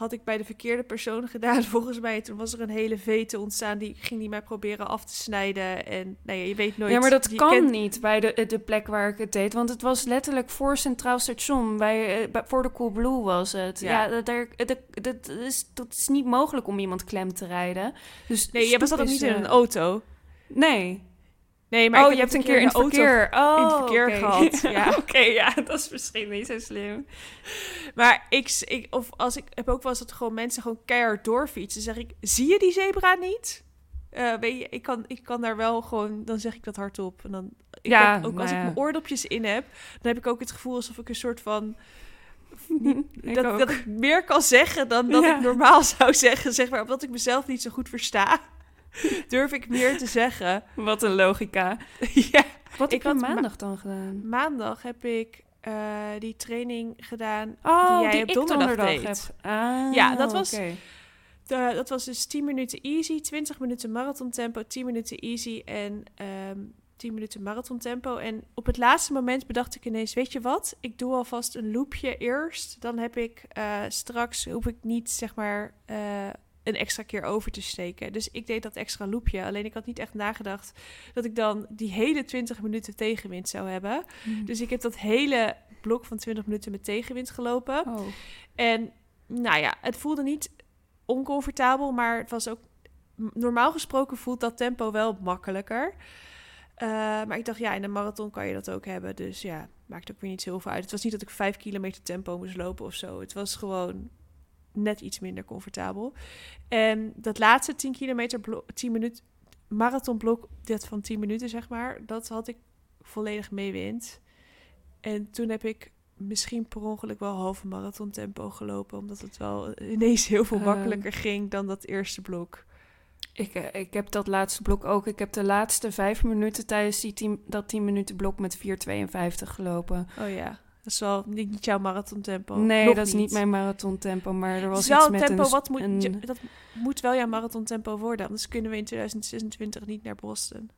had ik bij de verkeerde persoon gedaan, volgens mij. Toen was er een hele vete ontstaan, die ging die mij proberen af te snijden. En nou ja, je weet nooit... Ja, maar dat kan niet bij de, de plek waar ik het deed. Want het was letterlijk voor Centraal Station, bij, eh, bij voor de Coolblue was het. Ja, ja dat, dat, dat, is, dat is niet mogelijk om iemand klem te rijden. Dus nee, je was dat ook niet in een auto. Nee, Nee, maar oh, je hebt een keer in het verkeer, oh, in het verkeer gehad. Ja, oké, ja, dat is misschien niet zo slim. Maar ik, ik, of als ik heb ook wel eens dat gewoon mensen gewoon keihard doorfietsen. Dan zeg ik, zie je die zebra niet? Uh, weet je, ik kan, ik kan daar wel gewoon, dan zeg ik dat hardop. En dan, ik ja, heb, ook als ik mijn oordopjes in heb, dan heb ik ook het gevoel alsof ik een soort van dat, dat, ik meer kan zeggen dan dat ik normaal zou zeggen, zeg maar, omdat ik mezelf niet zo goed versta. durf ik meer te zeggen. Wat een logica. ja. Wat ik heb je maandag dan gedaan? Maandag heb ik uh, die training gedaan oh, die jij die op donderdag, donderdag heb. Ah, ja, dat was, okay. de, dat was dus 10 minuten easy, 20 minuten marathon tempo, 10 minuten easy en um, ehm, 10 minuten marathon tempo. En op het laatste moment bedacht ik ineens, weet je wat? Ik doe alvast een loopje eerst. Dan heb ik uh, straks, hoef ik niet zeg maar... Uh, een extra keer over te steken. Dus ik deed dat extra loopje. Alleen ik had niet echt nagedacht dat ik dan die hele 20 minuten tegenwind zou hebben. Hmm. Dus ik heb dat hele blok van 20 minuten met tegenwind gelopen. Oh. En nou ja, het voelde niet oncomfortabel, maar het was ook normaal gesproken voelt dat tempo wel makkelijker. Uh, maar ik dacht, ja, in een marathon kan je dat ook hebben. Dus ja, maakt ook weer niet zoveel uit. Het was niet dat ik vijf kilometer tempo moest lopen of zo. Het was gewoon net iets minder comfortabel. En dat laatste 10 kilometer, 10 minuten marathonblok, dat van 10 minuten zeg maar, dat had ik volledig meewind. En toen heb ik misschien per ongeluk wel halve marathon tempo gelopen, omdat het wel ineens heel veel ehm. makkelijker ging dan dat eerste blok. Ik, eh, ik heb dat laatste blok ook. Ik heb de laatste vijf minuten tijdens die tien, dat 10 minuten blok met 4,52 gelopen. Oh ja. Dat is wel niet jouw marathontempo. Nee, dat is niet mijn marathontempo, maar er was iets met tempo, een, wat moet, dat moet wel jouw marathontempo worden, anders kunnen we in 2026 niet naar Boston.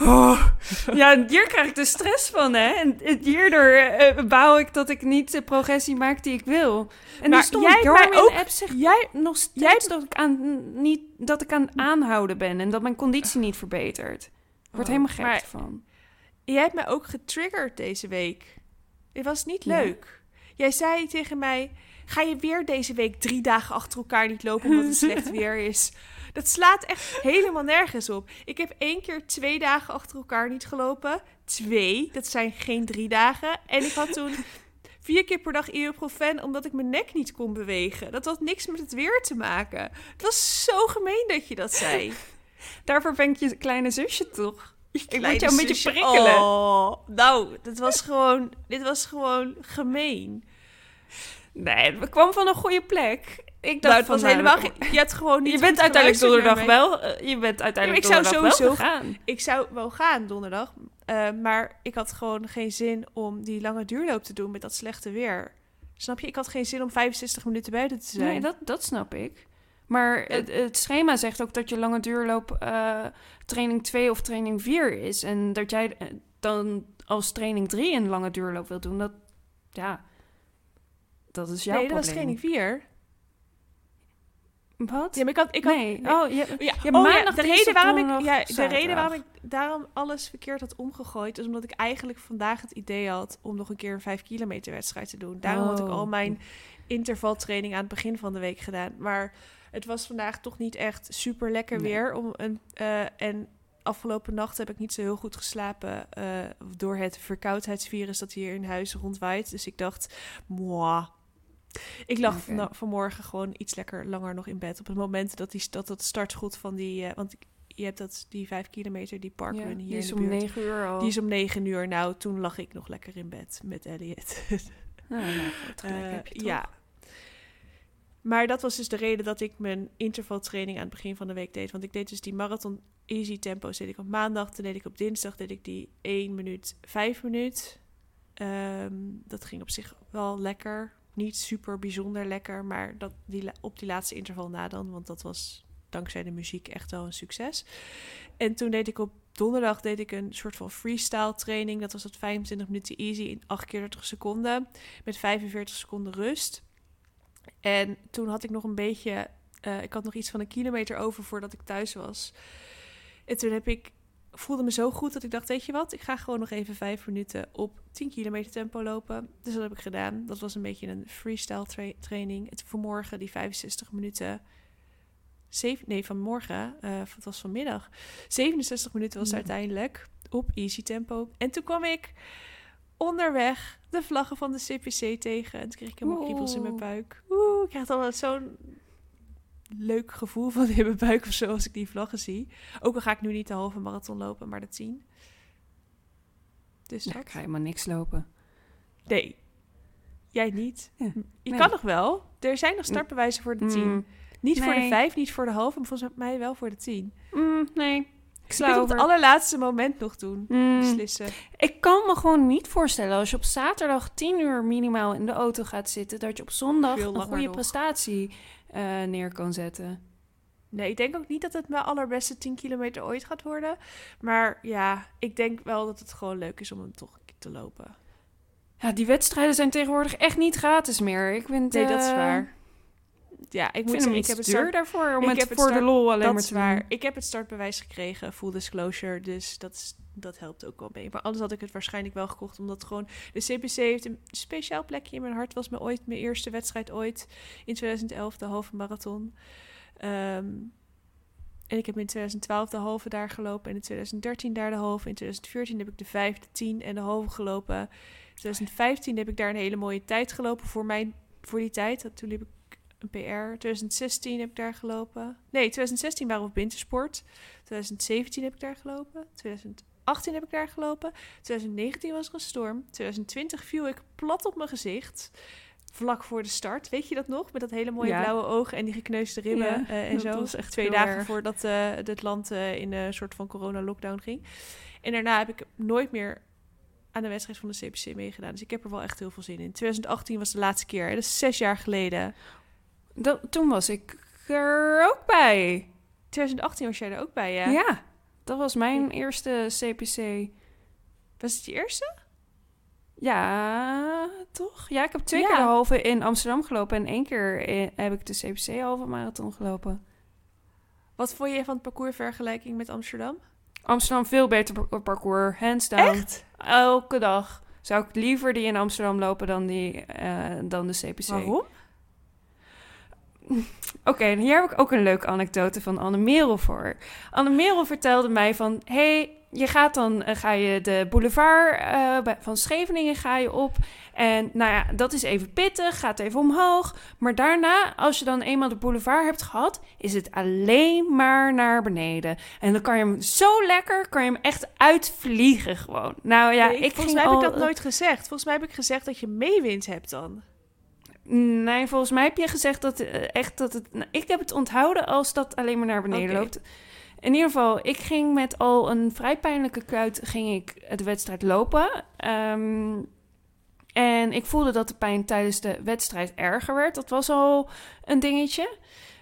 Oh, ja, hier krijg ik de stress van, hè. En hierdoor uh, bouw ik dat ik niet de progressie maak die ik wil. En maar stond jij Garmin ook, app zegt jij, nog steeds dat ik, aan, niet, dat ik aan aanhouden ben... en dat mijn conditie niet verbetert. Ik word oh, helemaal gek van. Jij hebt mij ook getriggerd deze week. Het was niet leuk. Jij zei tegen mij: Ga je weer deze week drie dagen achter elkaar niet lopen omdat het slecht weer is? Dat slaat echt helemaal nergens op. Ik heb één keer twee dagen achter elkaar niet gelopen. Twee, dat zijn geen drie dagen. En ik had toen vier keer per dag ibuprofen omdat ik mijn nek niet kon bewegen. Dat had niks met het weer te maken. Het was zo gemeen dat je dat zei. Daarvoor ben ik je kleine zusje toch? Ik moet jou een beetje prikkelen. Oh, nou, dit was gewoon, dit was gewoon gemeen. Nee, het kwam van een goede plek. Ik dacht Nou, van, nou, helemaal geen- Je hebt gewoon niet Je bent uiteindelijk donderdag wel. eh, je bent uiteindelijk Ja, ik zou donderdag wel sowieso- gegaan. Ik zou wel gaan donderdag. eh, maar ik had gewoon geen zin om die lange duurloop te doen met dat slechte weer. Snap je? Ik had geen zin om 65 minuten buiten te zijn. Nee, dat, dat snap ik. Maar het, het schema zegt ook dat je lange duurloop eh, training 2 of training 4 is. En dat jij eh, dan als training 3 een lange duurloop wilt doen. Dat, ja, dat is jouw nee, dat was probleem. training 4. Wat? Ja, maar ik had... Ik had nee. nee. Oh, je, Ja, Ja, oh, maandag, de reden waarom ik, ja, de reden waarom ik daarom alles verkeerd had omgegooid, is omdat ik eigenlijk vandaag het idee had om nog een keer een 5 kilometer wedstrijd te doen. Daarom had ik Oh. al mijn intervaltraining aan het begin van de week gedaan. Maar het was vandaag toch niet echt super lekker Nee. weer. Om een, eh, en afgelopen nacht heb ik niet zo heel goed geslapen eh, door het verkoudheidsvirus dat hier in huis rondwaait. Dus ik dacht, moi. Ik lag vana- vanmorgen gewoon iets lekker langer nog in bed. Op het moment dat, die, dat startschot van die... eh, want je hebt dat, die vijf kilometer, die ja, parkrun hier die is in de om buurt. 9 uur al. Die is om negen uur. Nou, toen lag ik nog lekker in bed met Elliot. Nou, nou, toch? ja. Maar dat was dus de reden dat ik mijn intervaltraining aan het begin van de week deed. Want ik deed dus die marathon easy tempo's deed ik op maandag. Toen deed ik op dinsdag deed ik die 1 minuut, 5 minuut. Ehm, dat ging op zich wel lekker. Niet super bijzonder lekker, maar dat, die, op die laatste interval na dan. Want dat was dankzij de muziek echt wel een succes. En toen deed ik op donderdag deed ik een soort van freestyle training. Dat was dat 25 minuten easy in 8 keer 30 seconden. Met 45 seconden rust. En toen had ik nog een beetje... eh, ik had nog iets van een kilometer over voordat ik thuis was. En toen heb ik... voelde me zo goed dat ik dacht, weet je wat? Ik ga gewoon nog even vijf minuten op 10 kilometer tempo lopen. Dus dat heb ik gedaan. Dat was een beetje een freestyle tra- training. Het vanmorgen die 65 minuten... Zeven, nee, vanmorgen. eh het was vanmiddag. 67 minuten was het Ja. uiteindelijk op easy tempo. En toen kwam ik onderweg de vlaggen van de CPC tegen. En toen kreeg ik helemaal kriebels in mijn buik. Oeh, ik krijg dan altijd zo'n leuk gevoel van in mijn buik of zo als ik die vlaggen zie. Ook al ga ik nu niet de halve marathon lopen, maar de 10. Dus Ja, dat. ik ga helemaal niks lopen. Nee. Jij niet. Ja, Je nee. kan nog wel. Er zijn nog startbewijzen voor de 10. Mm, Niet voor de. 5, niet voor de halve, maar volgens mij wel voor de 10. mm, nee, ik zou het op over. het allerlaatste moment nog doen. Mm, Beslissen. Ik kan me gewoon niet voorstellen als je op zaterdag 10 uur minimaal in de auto gaat zitten, dat je op zondag een goede nog. prestatie eh, neer kan zetten. Nee, ik denk ook niet dat het mijn allerbeste 10 kilometer ooit gaat worden. Maar ja, ik denk wel dat het gewoon leuk is om hem toch een keer te lopen. Ja, die wedstrijden zijn tegenwoordig echt niet gratis meer. Ik vind, Nee, dat is eh, waar. Ja, ik moet zeggen, ik heb het duur start, daarvoor om ik het heb het voor start- de lol alleen maar te waar. doen. Ik heb het startbewijs gekregen, full disclosure, dus dat, is, dat helpt ook wel mee. Maar anders had ik het waarschijnlijk wel gekocht, omdat gewoon de CPC heeft een speciaal plekje in mijn hart. Was me ooit mijn eerste wedstrijd ooit in 2011, de halve marathon. Ehm, en ik heb in 2012 de halve daar gelopen en in 2013 daar de halve. In 2014 heb ik de vijfde, tien en de halve gelopen. In 2015 heb ik daar een hele mooie tijd gelopen voor, mijn, voor die tijd. Dat- Toen liep ik een PR. 2016 heb ik daar gelopen. Nee, 2016 waren we op wintersport. 2017 heb ik daar gelopen. 2018 heb ik daar gelopen. 2019 was er een storm. 2020 viel ik plat op mijn gezicht. Vlak voor de start. Weet je dat nog? Met dat hele mooie Ja. blauwe ogen en die gekneusde ribben Ja, eh, en dat zo. was echt Twee dagen erg. voordat eh het land eh, in een soort van corona-lockdown ging. En daarna heb ik nooit meer aan de wedstrijd van de CPC meegedaan. Dus ik heb er wel echt heel veel zin in. 2018 was de laatste keer. hè. Dat is zes jaar geleden. Dat, toen was ik er ook bij. 2018 was jij er ook bij, ja? Ja, dat was mijn eerste CPC. Was het je eerste? Ja, toch? Ja, ik heb twee Ja. keer de halve in Amsterdam gelopen en één keer heb ik de CPC halve marathon gelopen. Wat vond je van het parcoursvergelijking met Amsterdam? Amsterdam veel beter par- parcours, hands down. Echt? Elke dag zou ik liever die in Amsterdam lopen dan, die, eh, dan de CPC. Waarom? Oké, en hier heb ik ook een leuke anekdote van Anne Merel voor. Anne Merel vertelde mij van... hey, je gaat dan eh, ga je de boulevard eh, van Scheveningen ga je op. En nou ja, dat is even pittig, gaat even omhoog. Maar daarna, als je dan eenmaal de boulevard hebt gehad, is het alleen maar naar beneden. En dan kan je hem zo lekker, kan je hem echt uitvliegen gewoon. Nou ja, Nee, ik volgens mij heb ik dat nooit gezegd. Volgens mij heb ik gezegd dat je meewind hebt dan. Nee, volgens mij heb je gezegd dat eh, echt dat het. nou, ik heb het onthouden als dat alleen maar naar beneden loopt. In ieder geval, ik ging met al een vrij pijnlijke kuit ging ik de wedstrijd lopen. Ehm, en ik voelde dat de pijn tijdens de wedstrijd erger werd. Dat was al een dingetje.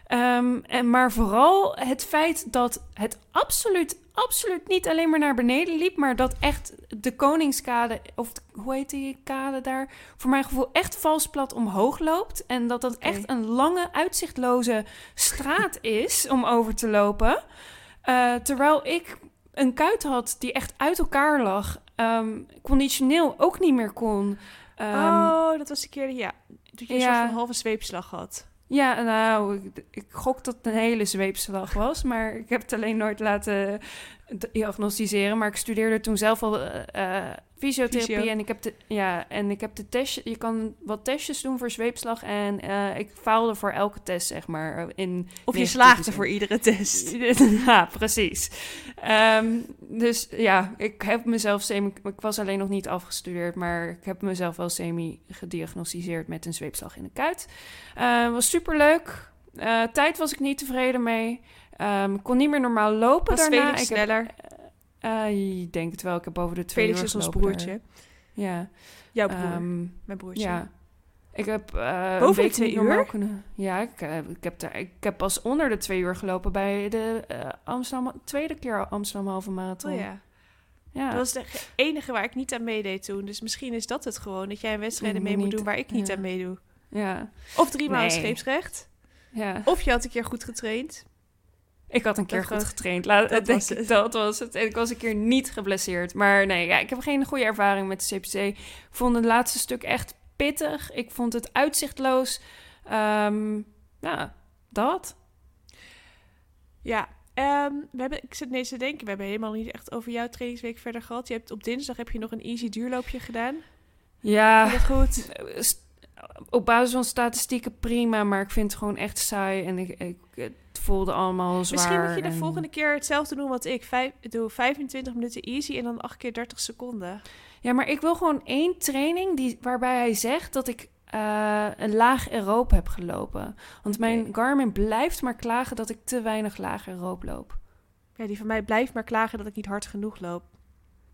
Ehm, en, maar vooral het feit dat het absoluut, absoluut niet alleen maar naar beneden liep, maar dat echt de Koningskade, of de- hoe heet die kade daar, voor mijn gevoel echt vals plat omhoog loopt. En dat dat echt een lange, uitzichtloze straat is om over te lopen. Eh, terwijl ik een kuit had die echt uit elkaar lag, ehm, conditioneel ook niet meer kon. Ehm, oh, dat was de keer, ja. Toen je een ja. soort van halve zweepslag had. Ja, nou, ik, gok dat het een hele zweepslag was, maar ik heb het alleen nooit laten diagnosticeren. Maar ik studeerde toen zelf al eh, eh, fysiotherapie Fysio. en ik heb de, ja, en ik heb de test. Je kan wat testjes doen voor zweepslag en eh, ik faalde voor elke test, zeg maar. In Of je slaagde zin. voor iedere test. ja, precies. Ehm, dus ja, ik heb mezelf semi... Ik was alleen nog niet afgestudeerd, maar ik heb mezelf wel semi gediagnosticeerd met een zweepslag in de kuit. Was superleuk. Eh tijd was ik niet tevreden mee. Ik kon niet meer normaal lopen Was daarna. Felix ik heb- sneller? eh, ik denk het wel. Ik heb boven de twee Felix uur is ons broertje. daar. Ja. Jouw broer. Ehm, mijn broertje. ja. Ik heb eh Boven de twee uur? kunnen. Ja, ik, eh, ik, heb daar, ik heb pas onder de twee uur gelopen bij de eh, Amsterdam, tweede keer Amsterdam halve marathon. Oh ja. ja. Dat was de ge- enige waar ik niet aan meedeed toen. Dus misschien is dat het gewoon. Dat jij een wedstrijden mee moet doen waar ik niet ja. aan meedoe. ja, Of drie maal Nee. scheepsrecht. ja. Of je had een keer goed getraind. Ik had een keer Dat goed getraind. Laat, dat was ik, dat was het. En ik was een keer niet geblesseerd. Maar nee, ja, ik heb geen goede ervaring met de CPC. Ik vond het laatste stuk echt pittig. Ik vond het uitzichtloos. Ehm ja, dat. Ja. ehm, we hebben, ik zit ineens te denken, we hebben helemaal niet echt over jouw trainingsweek verder gehad. Je hebt, op dinsdag heb je nog een easy duurloopje gedaan. Ja, dat goed? Op basis van statistieken prima, maar ik vind het gewoon echt saai en ik, ik, het voelde allemaal zwaar. Misschien moet je de en- volgende keer hetzelfde doen wat ik. Vijf, doe 25 minuten easy en dan 8 keer 30 seconden. Ja, maar ik wil gewoon één training die, waarbij hij zegt dat ik eh, een laag aeroop heb gelopen. Want mijn. Garmin blijft maar klagen dat ik te weinig laag aeroop loop. Ja, die van mij blijft maar klagen dat ik niet hard genoeg loop.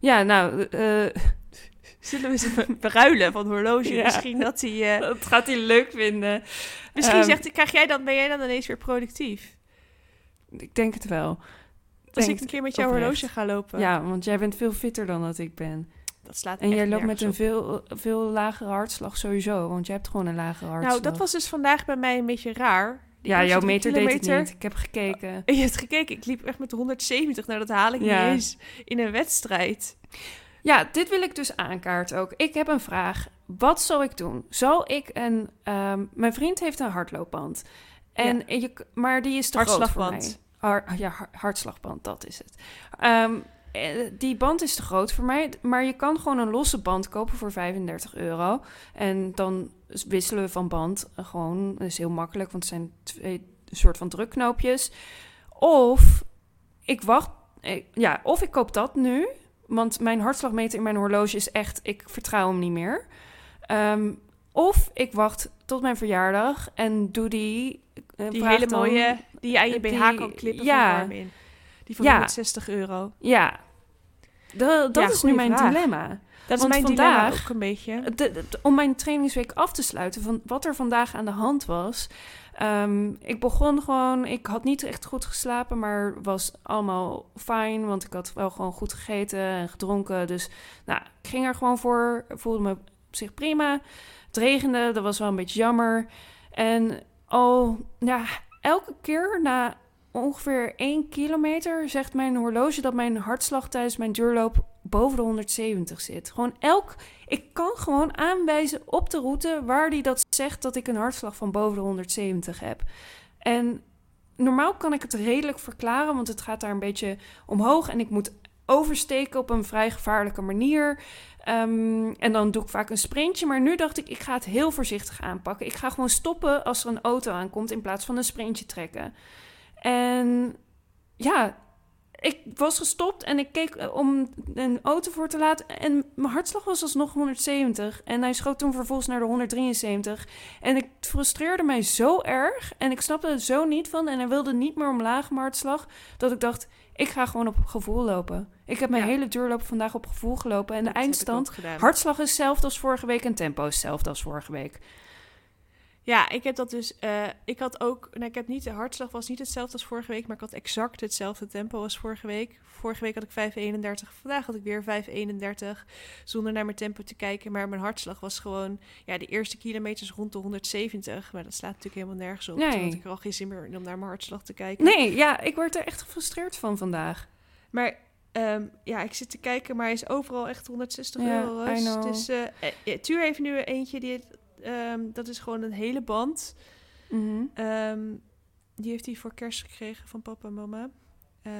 Ja, nou, eh, Zullen we ze beruilen van horloge? Ja. Misschien dat hij... eh, dat gaat hij leuk vinden. misschien Ehm, zegt, krijg jij dan, ben jij dan ineens weer productief? Ik denk het wel. Als ik een keer met jouw oprecht. horloge ga lopen. Ja, want jij bent veel fitter dan dat ik ben. Dat slaat En jij loopt met een op. veel, veel lagere hartslag sowieso, want jij hebt gewoon een lagere hartslag. Nou, dat was dus vandaag bij mij een beetje raar. Ja, jouw meter deed het niet. Ik heb gekeken. Je hebt gekeken, ik liep echt met 170. Nou, dat haal ik Ja. niet eens in een wedstrijd. Ja, dit wil ik dus aankaarten ook. Ik heb een vraag. Wat zal ik doen? Zal ik een... ehm, mijn vriend heeft een hardloopband. En je, maar die is te groot voor Hartslagband. mij. Har- ja, har- hartslagband, dat is het. Ehm, eh, die band is te groot voor mij. Maar je kan gewoon een losse band kopen voor 35 euro. En dan wisselen we van band. eh, gewoon, dat is heel makkelijk, want het zijn twee soort van drukknoopjes. Of ik wacht... eh, Ja, of ik koop dat nu... Want mijn hartslagmeter in mijn horloge is echt... Ik vertrouw hem niet meer. Ehm, of ik wacht tot mijn verjaardag en doe die... eh, Die hele dan- mooie, die je aan je die- BH kan klippen ja. van Garmin. Die van Ja. 160 euro. Ja. Da- dat Ja, is nu mijn vraag. dilemma. Dat is Want mijn dilemma vandaag- ook een beetje. De- de- om mijn trainingsweek af te sluiten van wat er vandaag aan de hand was. Ehm, ik begon gewoon, ik had niet echt goed geslapen, maar was allemaal fijn, want ik had wel gewoon goed gegeten en gedronken. Dus nou, ik ging er gewoon voor, voelde me op zich prima. Het regende, dat was wel een beetje jammer. En al, ja, elke keer na ongeveer 1 kilometer zegt mijn horloge dat mijn hartslag tijdens mijn duurloop boven de 170 zit. Gewoon elk ik kan gewoon aanwijzen op de route waar die dat zegt dat ik een hartslag van boven de 170 heb. En normaal kan ik het redelijk verklaren, want het gaat daar een beetje omhoog en ik moet oversteken op een vrij gevaarlijke manier. Ehm, en dan doe ik vaak een sprintje. Maar nu dacht ik, ik ga het heel voorzichtig aanpakken. Ik ga gewoon stoppen als er een auto aankomt in plaats van een sprintje trekken. En ja, ik was gestopt en ik keek eh, om een auto voor te laten. En mijn hartslag was alsnog 170. En hij schoot toen vervolgens naar de 173. En ik frustreerde mij zo erg. En ik snapte het zo niet van. En hij wilde niet meer omlaag, mijn hartslag. Dat ik dacht, ik ga gewoon op gevoel lopen. Ik heb mijn Ja. hele duurloop vandaag op gevoel gelopen. En de Dat eindstand, hartslag is hetzelfde als vorige week. En tempo is hetzelfde als vorige week. Ja, ik heb dat dus. eh, ik had ook. Nou, ik heb niet. De hartslag was niet hetzelfde als vorige week. Maar ik had exact hetzelfde tempo als vorige week. Vorige week had ik 5,31. Vandaag had ik weer 5,31. Zonder naar mijn tempo te kijken. Maar mijn hartslag was gewoon. Ja, de eerste kilometers rond de 170. Maar dat slaat natuurlijk helemaal nergens op. Nee. Toen had ik er al geen zin meer om naar mijn hartslag te kijken. Nee, ja, ik word er echt gefrustreerd van vandaag. Maar. ehm, ja, ik zit te kijken, maar hij is overal echt 160 Ja, euro. Dus eh, eh, Tuur heeft nu eentje die. Ehm, dat is gewoon een hele band. Mhm. Ehm, die heeft hij voor kerst gekregen van papa en mama. Eh,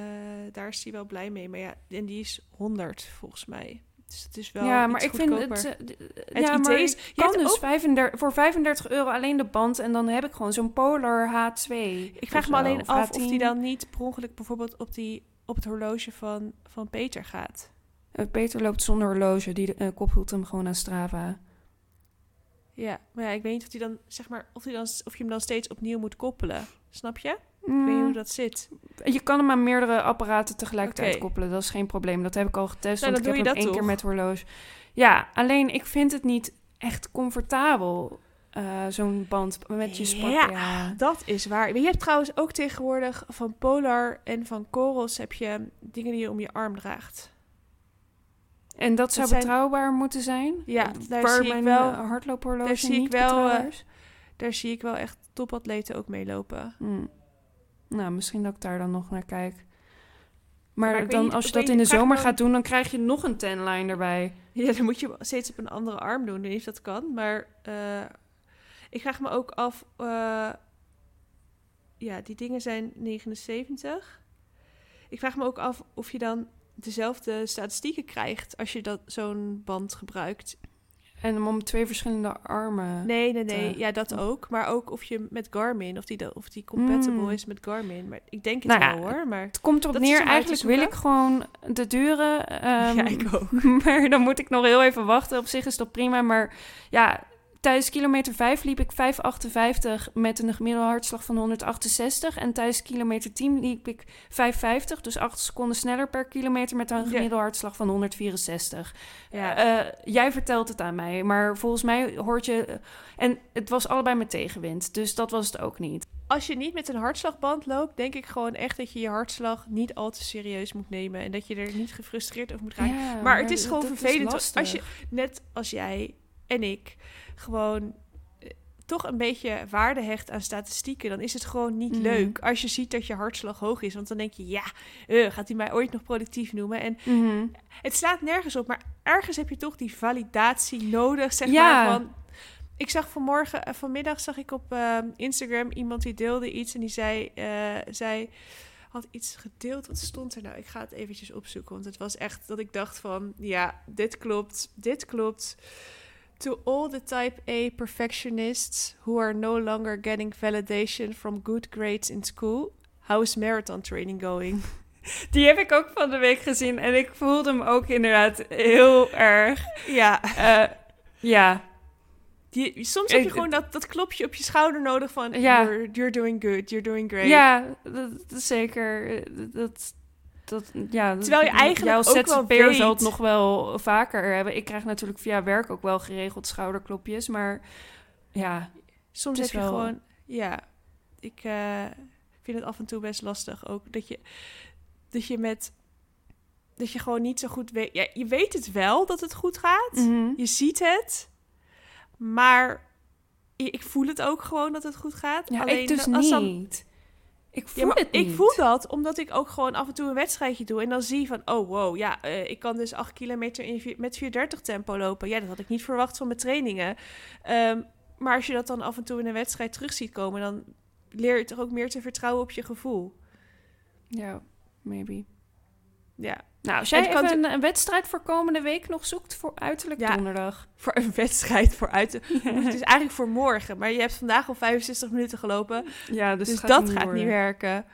daar is hij wel blij mee. Maar ja, en die is 100 volgens mij. Dus het is wel ja, maar ik vind het. eh, Het ja, maar is- je kan dus ook- 35, voor 35 euro alleen de band en dan heb ik gewoon zo'n Polar H2. Ik vraag me alleen af of die H10. dan niet per ongeluk bijvoorbeeld op, die, op het horloge van, van Peter gaat. Eh, Peter loopt zonder horloge, die koppelt hem gewoon aan Strava. Ja, maar ja, ik weet niet of, die dan, zeg maar, of, die dan, of je hem dan steeds opnieuw moet koppelen. Snap je? Ik weet niet Mm, hoe dat zit. Je kan hem aan meerdere apparaten tegelijkertijd Oké. koppelen. Dat is geen probleem. Dat heb ik al getest. Nou, want ik doe heb je hem dat één keer met horloge. Ja, alleen ik vind het niet echt comfortabel. eh, Zo'n band met je sport. Ja. Ja. Dat is waar. Maar je hebt trouwens ook tegenwoordig van Polar en van Coros heb je dingen die je om je arm draagt. En dat zou betrouwbaar moeten zijn. Ja, daar waar zie ik wel- eh, hardloophorloge daar zie ik wel, eh. Daar zie ik wel echt topatleten ook mee lopen. Hmm. Nou, misschien dat ik daar dan nog naar kijk. Maar, dan, niet- als je dat in de zomer me- gaat doen, dan krijg je nog een tenline erbij. Ja, dan moet je steeds op een andere arm doen. Ik weet niet of dat kan. Maar eh, ik vraag me ook af... eh, ja, die dingen zijn 79. Ik vraag me ook af of je dan dezelfde statistieken krijgt... als je dat zo'n band gebruikt. En om twee verschillende armen. Nee, nee, nee. te- Ja, dat ook. Maar ook of je met Garmin... of die, of die compatible Mm. is met Garmin. Maar ik denk het Nou ja, wel, hoor. Maar Het komt erop neer, eigenlijk wil ik gewoon de dure. ehm, ja, ik ook. maar dan moet ik nog heel even wachten. Op zich is dat prima. Maar ja, tijdens kilometer 5 liep ik 5,58 met een gemiddelde hartslag van 168. En tijdens kilometer 10 liep ik 5,50. Dus 8 seconden sneller per kilometer met een Ja. gemiddelde hartslag van 164. Ja. Eh, jij vertelt het aan mij, maar volgens mij hoort je... En het was allebei met tegenwind, dus dat was het ook niet. Als je niet met een hartslagband loopt, denk ik gewoon echt dat je je hartslag niet al te serieus moet nemen. En dat je er niet gefrustreerd over moet raken. Ja, maar het is gewoon vervelend. als je, net als jij en ik, gewoon eh, toch een beetje waarde hecht aan statistieken, dan is het gewoon niet Mhm. leuk als je ziet dat je hartslag hoog is. Want dan denk je, ja, eh, gaat hij mij ooit nog productief noemen? En Mhm. het slaat nergens op, maar ergens heb je toch die validatie nodig, zeg Ja. maar, van... Ik zag vanmorgen, eh, vanmiddag zag ik op eh, Instagram iemand die deelde iets en die zei, zei, had iets gedeeld. Wat stond er nou? Ik ga het eventjes opzoeken, want het was echt dat ik dacht van, ja, dit klopt, dit klopt. To all the type A perfectionists who are no longer getting validation from good grades in school, how is marathon training going? Die heb ik ook van de week gezien en ik voelde hem ook inderdaad heel erg. Ja, eh, ja, Die, soms heb je gewoon dat, dat klopje op je schouder nodig van... Ja. You're, you're doing good, you're doing great. ja dat, dat is zeker. eh, Dat, dat, ja, Terwijl je eigenlijk als ook wel ZZP'er zal het weet- nog wel vaker hebben. Ik krijg natuurlijk via werk ook wel geregeld schouderklopjes, maar ja, Soms heb is je wel- gewoon... Ja, ik eh, vind het af en toe best lastig ook. Dat je, dat je met... Dat je gewoon niet zo goed weet... Ja, je weet het wel dat het goed gaat. mhm. Je ziet het. Maar ik voel het ook gewoon dat het goed gaat. ja Alleen ik dus als dan- niet. Ik voel Ja, maar het niet. ik voel dat omdat ik ook gewoon af en toe een wedstrijdje doe. En dan zie van, oh wow, ja, eh, ik kan dus 8 kilometer in vier- met 430 tempo lopen. Ja, dat had ik niet verwacht van mijn trainingen. Ehm, maar als je dat dan af en toe in een wedstrijd terug ziet komen, dan leer je toch ook meer te vertrouwen op je gevoel. Ja, maybe. Ja, Nou, als jij even een, een wedstrijd voor komende week nog zoekt voor uiterlijk Ja. donderdag. voor een wedstrijd vooruit. Het is eigenlijk voor morgen, maar je hebt vandaag al 65 minuten gelopen. Ja, Dus, dus, het dat gaat worden. niet werken.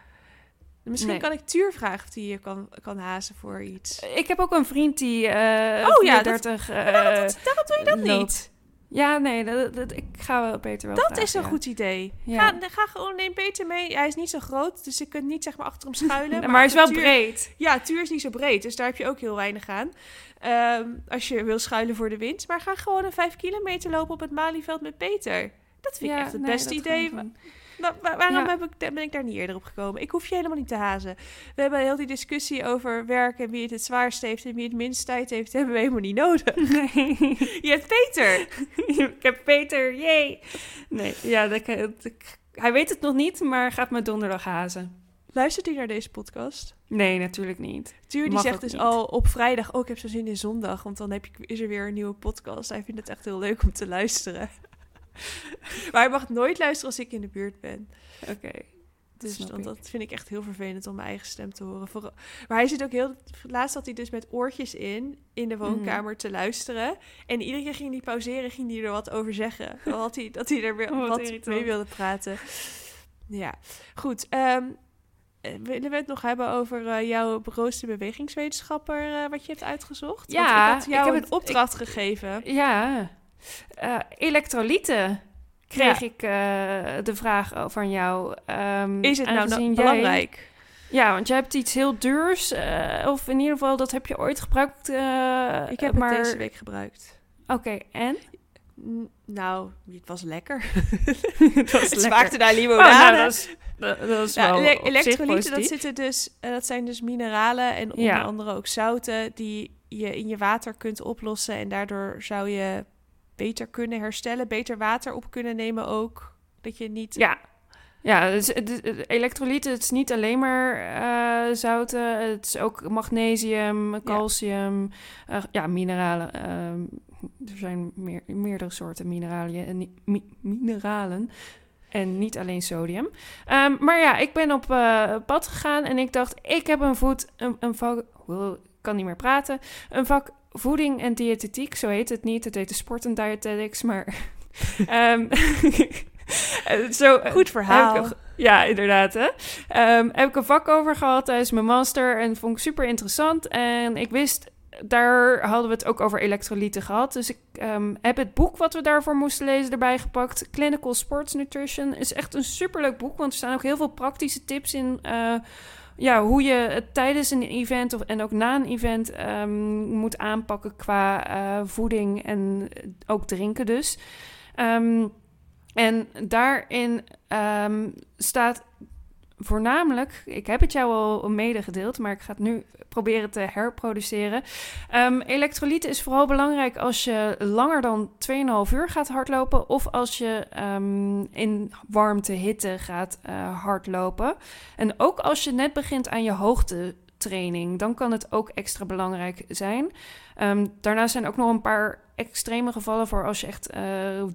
Misschien Nee. kan ik Tuur vragen of die je kan, kan hazen voor iets. Ik heb ook een vriend die eh Oh ja, dat- 34 eh, dat, doe je dat loopt. niet? Ja, nee, dat, dat- ik ga wel Peter wel Dat vragen, is een ja. goed idee. Ja. Ga, ga gewoon, neem Peter mee. Hij is niet zo groot, dus je kunt niet zeg maar achter hem schuilen. maar, hij is wel Tuur- breed. Ja, Tuur is niet zo breed, dus daar heb je ook heel weinig aan. Ehm, als je wil schuilen voor de wind. Maar ga gewoon een 5 kilometer lopen op het Malieveld met Peter. Dat vind ik echt het nee, beste idee. Doen. Wa- wa- waarom Ja. heb ik, ben ik daar niet eerder op gekomen? Ik hoef je helemaal niet te hazen. We hebben heel die discussie over werk en wie het het zwaarst heeft en wie het minst tijd heeft, hebben we helemaal niet nodig. Nee. Je hebt Peter. ik heb Peter, jee. Nee, ja, dat, dat- hij weet het nog niet, maar gaat me donderdag hazen. Luistert u naar deze podcast? Nee, natuurlijk niet. Tuur die Mag zegt ook dus niet. al op vrijdag, oh ik heb zo zin in zondag, want dan heb je, is er weer een nieuwe podcast. Hij vindt het echt heel leuk om te luisteren. maar hij mag nooit luisteren als ik in de buurt ben. Oké. Dus ik. dat vind ik echt heel vervelend om mijn eigen stem te horen. Vooral- Maar hij zit ook heel... Laatst zat hij dus met oortjes in, in de woonkamer te luisteren. En iedere keer ging hij pauzeren, ging hij er wat over zeggen. Had hij, dat hij er weer wat mee wilde praten. Ja, goed. eh, willen we het nog hebben over eh, jouw beroosde bewegingswetenschapper... eh, wat je hebt uitgezocht? Ja, Want ik had ik jou heb een het- opdracht gegeven. Ja. Eh, elektrolyten kreeg Ja. ik eh, de vraag van jou. Ehm, Is het nou, nou jij- belangrijk? Ja, want jij hebt iets heel duurs. eh, of in ieder geval, dat heb je ooit gebruikt. Ik heb maar... het deze week gebruikt. Oké, en? Nou, het was lekker. het was Het lekker. smaakte naar Oh, limonade. nou, dat is, dat, dat is wel zich elektrolyten, dat, zitten dus, dat zijn dus mineralen en onder Ja. andere ook zouten die je in je water kunt oplossen. En daardoor zou je beter kunnen herstellen, beter water op kunnen nemen ook. Dat je niet... Ja. Ja, dus, het- elektrolyten, het is niet alleen maar eh, zouten. Het is ook magnesium, calcium, eh, ja, mineralen. ehm, er zijn meer, meerdere soorten mineralen en mi- mineralen. En niet alleen sodium. Ehm, maar ja, ik ben op eh, pad gegaan en ik dacht, ik heb een voet, een, een vak, wow, ik kan niet meer praten, een vak voeding en diëtetiek, zo heet het niet. Het heet de sport en dietetics, maar eh, zo Goed verhaal. ik- ja, inderdaad. Hè? Ehm, heb ik een vak over gehad tijdens mijn master en vond ik super interessant. En ik wist, daar hadden we het ook over elektrolyten gehad. Dus ik ehm, heb het boek wat we daarvoor moesten lezen erbij gepakt. Clinical Sports Nutrition is echt een superleuk boek, want er staan ook heel veel praktische tips in. eh, ja, hoe je het tijdens een event of, en ook na een event ehm, moet aanpakken qua eh, voeding en ook drinken dus. Ehm, en daarin ehm, staat voornamelijk, ik heb het jou al medegedeeld, maar ik ga het nu proberen te herproduceren. Ehm elektrolyten is vooral belangrijk als je langer dan 2,5 uur gaat hardlopen of als je ehm, in warmte, hitte gaat eh, hardlopen. En ook als je net begint aan je hoogtetraining, dan kan het ook extra belangrijk zijn. Ehm, daarnaast zijn ook nog een paar extreme gevallen voor als je echt eh,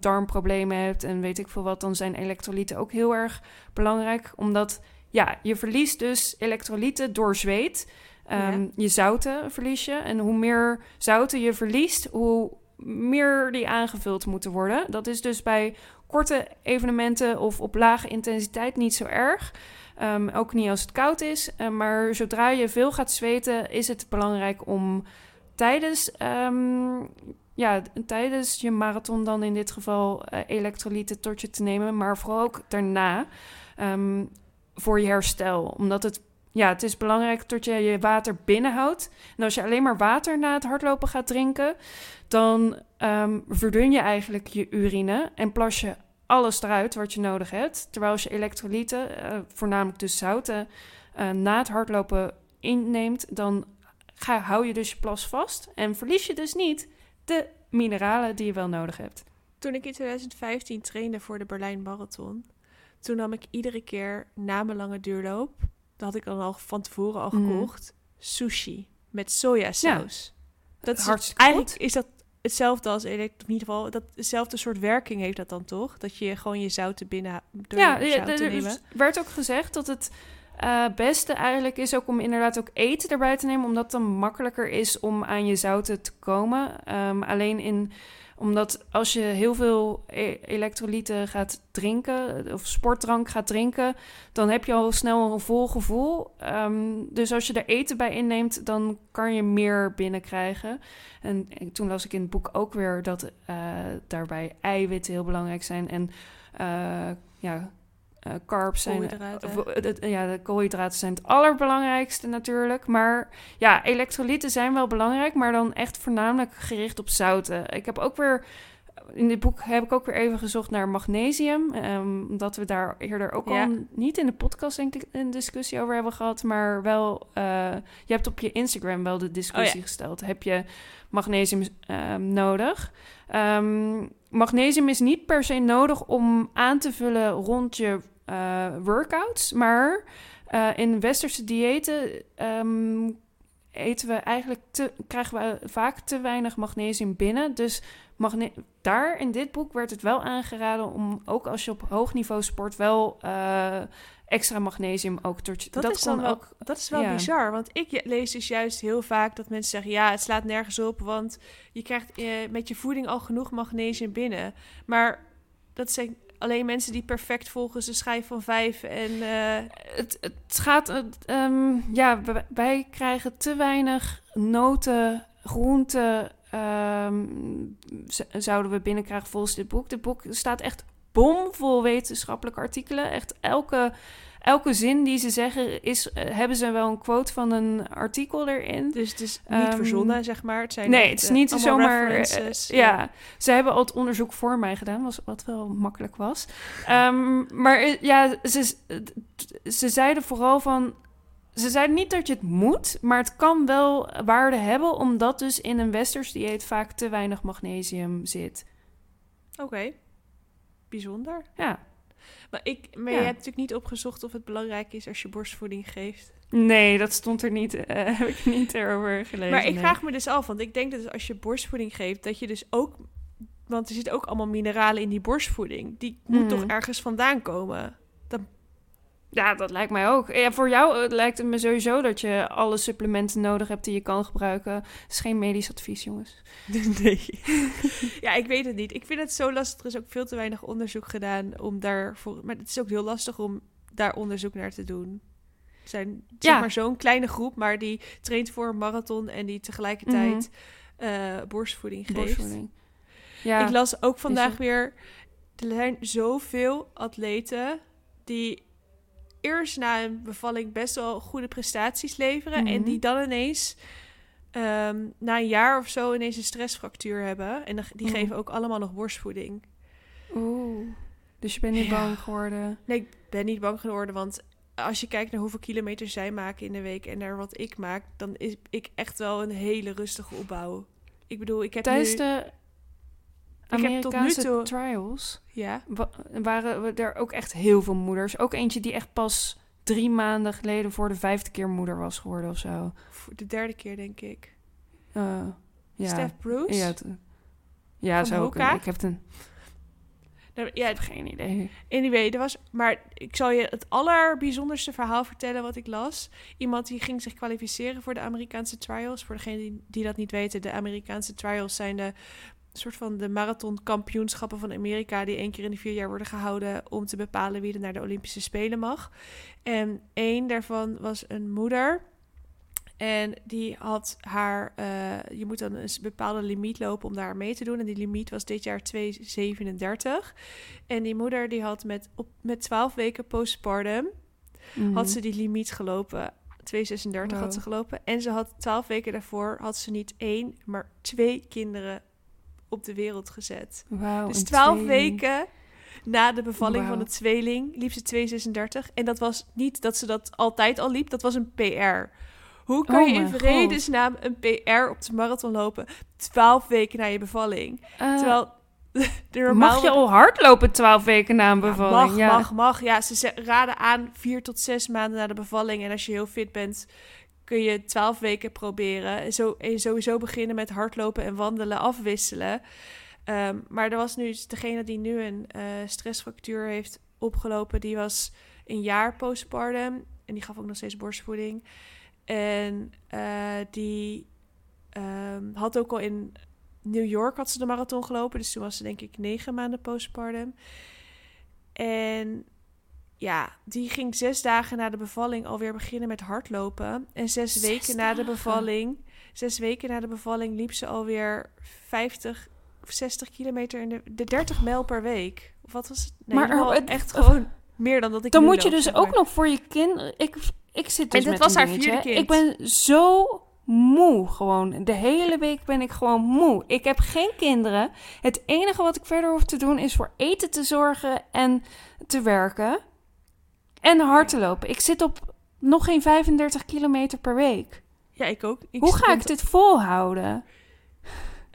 darmproblemen hebt en weet ik veel wat, dan zijn elektrolyten ook heel erg belangrijk, omdat ja, je verliest dus elektrolyten door zweet. Ehm. Je zouten verlies je. En hoe meer zouten je verliest, hoe meer die aangevuld moeten worden. Dat is dus bij korte evenementen of op lage intensiteit niet zo erg. Ehm, ook niet als het koud is. Eh, maar zodra je veel gaat zweten, is het belangrijk om tijdens, ehm, ja, tijdens je marathon dan in dit geval eh, elektrolyten tot je te nemen. Maar vooral ook daarna ehm, voor je herstel. Omdat het, ja, het is belangrijk dat je je water binnenhoudt. En als je alleen maar water na het hardlopen gaat drinken, dan ehm, verdun je eigenlijk je urine en plas je alles eruit wat je nodig hebt. Terwijl als je elektrolyten, eh, voornamelijk dus zouten, eh, na het hardlopen inneemt, dan ga, hou je dus je plas vast en verlies je dus niet de mineralen die je wel nodig hebt. Toen ik in 2015 trainde voor de Berlijn Marathon, toen nam ik iedere keer na mijn lange duurloop, dat had ik dan al van tevoren al Mhm. gekocht, sushi met sojasaus. Dat is Hartstikke eigenlijk goed. is dat hetzelfde als in ieder geval dat hetzelfde soort werking heeft dat dan toch? Dat je gewoon je zouten binnen door Ja, ja, zout te er nemen. is- werd ook gezegd dat het uh, beste eigenlijk is ook om inderdaad ook eten erbij te nemen, omdat het dan makkelijker is om aan je zouten te komen. Ehm, alleen in omdat als je heel veel e- elektrolyten gaat drinken, of sportdrank gaat drinken, dan heb je al snel een vol gevoel. Ehm, dus als je er eten bij inneemt, dan kan je meer binnenkrijgen. En, en toen las ik in het boek ook weer dat uh, daarbij eiwitten heel belangrijk zijn. En uh, ja, uh, carbs zijn. Koolhydraten. ja, de koolhydraten zijn het allerbelangrijkste natuurlijk. Maar ja, elektrolyten zijn wel belangrijk, maar dan echt voornamelijk gericht op zouten. Ik heb ook weer. In dit boek heb ik ook weer even gezocht naar magnesium. Um, omdat we daar eerder ook al niet in de podcast denk ik een discussie over hebben gehad. Maar wel, uh, je hebt op je Instagram wel de discussie oh, ja. gesteld. Heb je magnesium um, nodig? Um, magnesium is niet per se nodig om aan te vullen rond je uh, workouts. Maar uh, in westerse diëten um, eten we eigenlijk te, krijgen we vaak te weinig magnesium binnen. Dus magne daar in dit boek werd het wel aangeraden om ook als je op hoog niveau sport wel uh, extra magnesium ook tot je. Dat, dat is dan ook. Dat is wel ja. bizar, want ik lees dus juist heel vaak dat mensen zeggen: ja, het slaat nergens op, want je krijgt met je voeding al genoeg magnesium binnen. Maar dat zijn alleen mensen die perfect volgens de schijf van vijf en... Uh... Het, het gaat... Um, ja, wij krijgen te weinig noten, groenten... Um, zouden we binnenkrijgen volgens dit boek. Dit boek staat echt bomvol wetenschappelijke artikelen. Echt elke elke zin die ze zeggen, is, uh, hebben ze wel een quote van een artikel erin. Dus het is niet um, verzonnen, zeg maar. Het zijn nee, het is niet zomaar. Uh, ja, ze hebben al het onderzoek voor mij gedaan, was, wat wel makkelijk was. Um, maar ja, ze, ze zeiden vooral van. Ze zeiden niet dat je het moet, maar het kan wel waarde hebben, omdat dus in een westers dieet vaak te weinig magnesium zit. Oké, okay. bijzonder. Ja. Maar, ik, maar ja. je hebt natuurlijk niet opgezocht of het belangrijk is als je borstvoeding geeft. Nee, dat stond er niet. Uh, heb ik niet erover gelezen. Maar ik nee. vraag me dus af, want ik denk dat als je borstvoeding geeft, dat je dus ook. Want er zitten ook allemaal mineralen in die borstvoeding. Die mm. moet toch ergens vandaan komen? Dan... Ja, dat lijkt mij ook. Ja, voor jou lijkt het me sowieso dat je alle supplementen nodig hebt die je kan gebruiken. Het is geen medisch advies, jongens. Nee. ja, ik weet het niet. Ik vind het zo lastig. Er is ook veel te weinig onderzoek gedaan om daarvoor. Maar het is ook heel lastig om daar onderzoek naar te doen. Er zijn ja. zeg maar zo'n kleine groep, maar die traint voor een marathon en die tegelijkertijd mm -hmm. uh, borstvoeding geeft. Borstvoeding. Ja, ik las ook vandaag weer. Er zijn zoveel atleten die eerst na een bevalling best wel goede prestaties leveren mm -hmm. en die dan ineens um, na een jaar of zo ineens een stressfractuur hebben. En die Oeh. geven ook allemaal nog borstvoeding. Oeh. Dus je bent niet ja. bang geworden? Nee, ik ben niet bang geworden. Want als je kijkt naar hoeveel kilometers zij maken in de week en naar wat ik maak, dan is ik echt wel een hele rustige opbouw. Ik bedoel, ik heb Tijdens nu... de Amerikaanse toe... trials ja. waren er ook echt heel veel moeders. Ook eentje die echt pas drie maanden geleden voor de vijfde keer moeder was geworden of zo. Voor de derde keer, denk ik. Uh, ja. Steph Bruce? Ja, ja zo ook. Ik heb een... Nou, ja, ik heb geen idee. Anyway, er was... Maar ik zal je het allerbijzonderste verhaal vertellen wat ik las. Iemand die ging zich kwalificeren voor de Amerikaanse trials. Voor degenen die, die dat niet weten, de Amerikaanse trials zijn de soort van de marathonkampioenschappen van Amerika die één keer in de vier jaar worden gehouden om te bepalen wie er naar de Olympische Spelen mag. En één daarvan was een moeder. En die had haar, uh, je moet dan een bepaalde limiet lopen om daar mee te doen. En die limiet was dit jaar 2,37. En die moeder die had met, op, met 12 weken postpartum, mm. had ze die limiet gelopen. 2,36 wow. had ze gelopen. En ze had 12 weken daarvoor, had ze niet één, maar twee kinderen op de wereld gezet. Wow, dus 12 weken na de bevalling wow. van de tweeling liep ze 2,36. En dat was niet dat ze dat altijd al liep, dat was een PR. Hoe kan oh je in vredesnaam een PR op de marathon lopen 12 weken na je bevalling? Uh, Terwijl mag je al hardlopen 12 weken na een bevalling? Ja, mag, ja. mag, mag. Ja, ze raden aan 4 tot 6 maanden na de bevalling. En als je heel fit bent, kun je 12 weken proberen. En, zo, sowieso beginnen met hardlopen en wandelen afwisselen. Um, maar er was nu degene die nu een uh, stressfractuur heeft opgelopen, die was een jaar postpartum. En die gaf ook nog steeds borstvoeding. En eh, die ehm, had ook al in New York had ze de marathon gelopen. Dus toen was ze denk ik negen maanden postpartum. En ja, die ging zes dagen na de bevalling alweer beginnen met hardlopen. En zes, Zes weken na de bevalling, zes weken na de bevalling liep ze alweer 50 of 60 kilometer in de, de 30 mijl per week. Of wat was het? Nee, Maar het- echt gewoon meer dan dat ik Dan moet je loop, dus zeg ook nog voor je kind. Ik, ik zit dus En dit met was een haar dingetje. vierde kind. Ik ben zo moe gewoon. De hele week ben ik gewoon moe. Ik heb geen kinderen. Het enige wat ik verder hoef te doen is voor eten te zorgen en te werken. En hard te lopen. Ik zit op nog geen 35 kilometer per week. Ja, ik ook. Ik Hoe ga ik dit volhouden?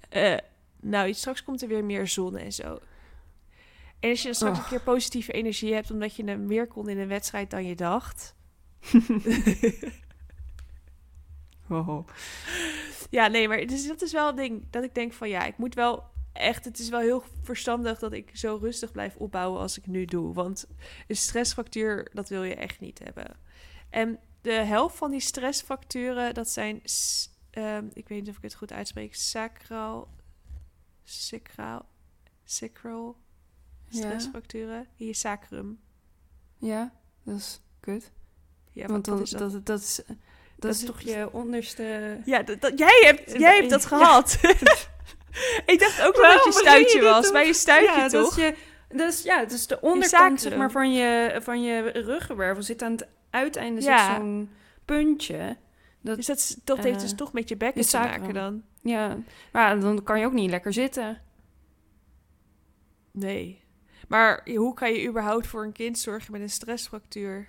Eh, nou, straks komt er weer meer zon en zo. En als je dan straks Oh. een keer positieve energie hebt... omdat je meer kon in een wedstrijd dan je dacht... Ja, nee, maar dus dat is wel een ding dat ik denk van ja, ik moet wel echt, het is wel heel verstandig dat ik zo rustig blijf opbouwen als ik nu doe. Want een stressfactuur, dat wil je echt niet hebben. En de helft van die stressfacturen, dat zijn, ehm, ik weet niet of ik het goed uitspreek, sacral, sacral, sacral Ja. stressfacturen. Hier sacrum. Ja, dat is kut. Ja, Want dan, is dat? dat, dat, is, dat, is is- toch je onderste... Ja, dat, dat- jij, hebt, jij hebt dat Ja. ik dacht ook wel dat je stuitje was, maar je stuitje ja, toch? Dat je, dat is, ja, het is de onderkant zeg maar, van, je, van je ruggenwervel. Zit aan het uiteinde Ja. zit zo'n puntje. Dat, Dus dat, dat heeft dus Eh, toch met je bekken te maken dan? ja, maar dan kan je ook niet lekker zitten. Nee. Maar hoe kan je überhaupt voor een kind zorgen met een stressfractuur?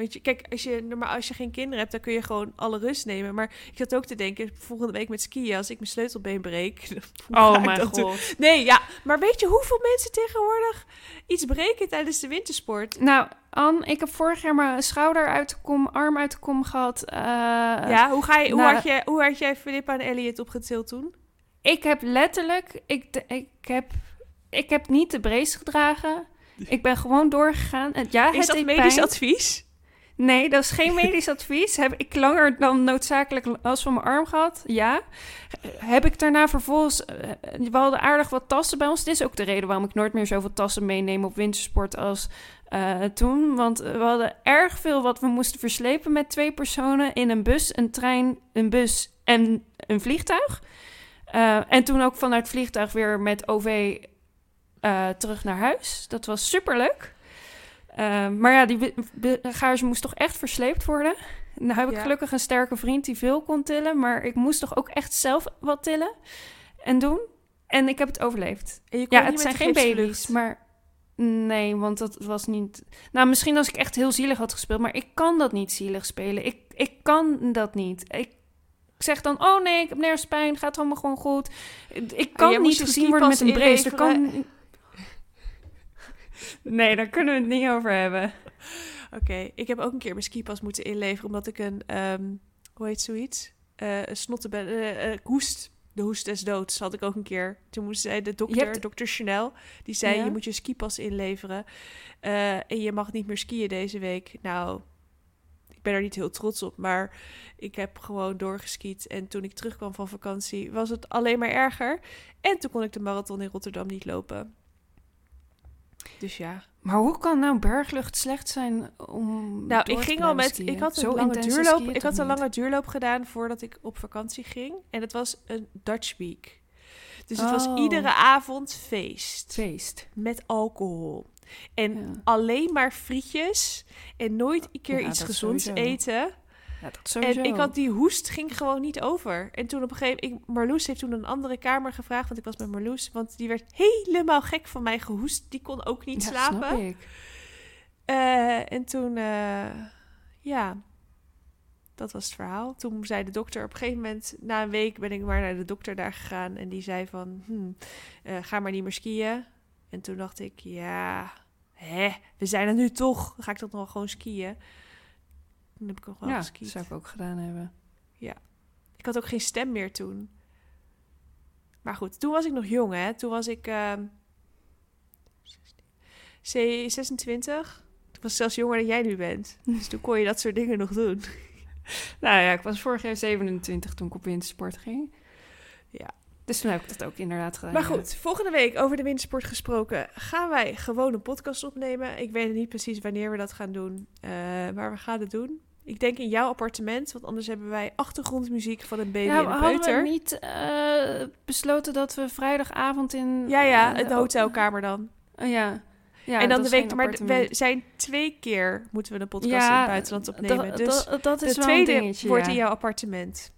Weet je, kijk, als je, normaal, als je geen kinderen hebt, dan kun je gewoon alle rust nemen. Maar ik zat ook te denken, volgende week met skiën, als ik mijn sleutelbeen breek. ik dat doen? Nee, ja, maar weet je hoeveel mensen tegenwoordig iets breken tijdens de wintersport? Nou, Anne, ik heb vorig jaar mijn schouder uit de kom, arm uit de kom gehad. Eh, ja, hoe, ga je, hoe, nou, had jij, hoe had jij Filippa en Elliot opgetild toen? Ik heb letterlijk, ik, ik, heb, ik heb niet de brace gedragen. Ik ben gewoon doorgegaan. Ja, Is het dat deed medisch pijn. advies? Nee, dat is geen medisch advies. Heb ik langer dan noodzakelijk last van mijn arm gehad? Ja. Heb ik daarna vervolgens... eh, we hadden aardig wat tassen bij ons. Dit is ook de reden waarom ik nooit meer zoveel tassen meeneem op wintersport als eh, toen. Want we hadden erg veel wat we moesten verslepen met twee personen... in een bus, een trein, een bus en een vliegtuig. Eh, en toen ook vanuit het vliegtuig weer met OV terug naar huis. Dat was superleuk. Uh, maar ja, die bagage moest toch echt versleept worden. Nou heb ik Ja. gelukkig een sterke vriend die veel kon tillen. Maar ik moest toch ook echt zelf wat tillen en doen. En ik heb het overleefd. Ja, niet het met zijn geen baby's, maar... Nee, want dat was niet... Nou, misschien als ik echt heel zielig had gespeeld. Maar ik kan dat niet zielig spelen. Ik, ik kan dat niet. Ik zeg dan, oh nee, ik heb nergens pijn. Gaat allemaal gewoon goed. Ik jij kan niet gezien worden met een brace. Er kan... Nee, daar kunnen we het niet over hebben. Oké, ik heb ook een keer mijn skipas moeten inleveren omdat ik een, ehm, hoe heet zoiets? Eh een snottenbel, eh, eh, hoest. De hoest des doods had ik ook een keer. Toen moest zij de dokter, hebt- dokter Chanel, die zei Ja? je moet je skipas inleveren en je mag niet meer skiën deze week. Nou, ik ben er niet heel trots op, maar ik heb gewoon doorgeskiet en toen ik terugkwam van vakantie was het alleen maar erger. En toen kon ik de marathon in Rotterdam niet lopen. Dus ja. Maar hoe kan nou berglucht slecht zijn om. Nou, ik te ging al met. skiën? Ik had een Zo lange duurloop. Ik had een niet? lange duurloop gedaan voordat ik op vakantie ging. En het was een Dutch Week. Dus het was Oh. iedere avond feest. feest. Met alcohol. En Ja. alleen maar frietjes. En nooit een keer Ja, iets gezonds sowieso. eten. Ja, dat sowieso. En ik had die hoest ging gewoon niet over. En toen op een gegeven moment... Marloes heeft toen een andere kamer gevraagd. Want ik was met Marloes. Want die werd helemaal gek van mij gehoest. Die kon ook niet Ja, slapen. Snap ik. Eh, en toen, eh, ja, dat was het verhaal. Toen zei de dokter op een gegeven moment, na een week ben ik maar naar de dokter daar gegaan. En die zei van, hm, eh, ga maar niet meer skiën. En toen dacht ik, ja, hè, we zijn er nu toch. Dan ga ik dat nog gewoon skiën. Toen heb ik nog wel Ja, geskiet. dat zou ik ook gedaan hebben. Ik had ook geen stem meer toen. Maar goed, toen was ik nog jong, hè. Toen was ik ehm, 16, 26. Toen Ik was zelfs jonger dan jij nu bent. Dus toen kon je dat soort dingen nog doen. Nou ja, ik was vorig jaar 27 toen ik op wintersport ging. Ja. Dus toen heb ik dat ook inderdaad gedaan. Maar ja. goed, volgende week over de wintersport gesproken... gaan wij gewoon een podcast opnemen. Ik weet niet precies wanneer we dat gaan doen. eh, maar we gaan het doen. Ik denk in jouw appartement. Want anders hebben wij achtergrondmuziek van een baby Ja, en een hadden peuter. we niet eh, besloten dat we vrijdagavond in... Ja, ja, eh, een hotelkamer dan. Oh, ja. ja. en dan de week... Maar we zijn twee keer moeten we een podcast in het buitenland opnemen. Dus dat, is de wel een tweede dingetje, wordt ja. in jouw appartement.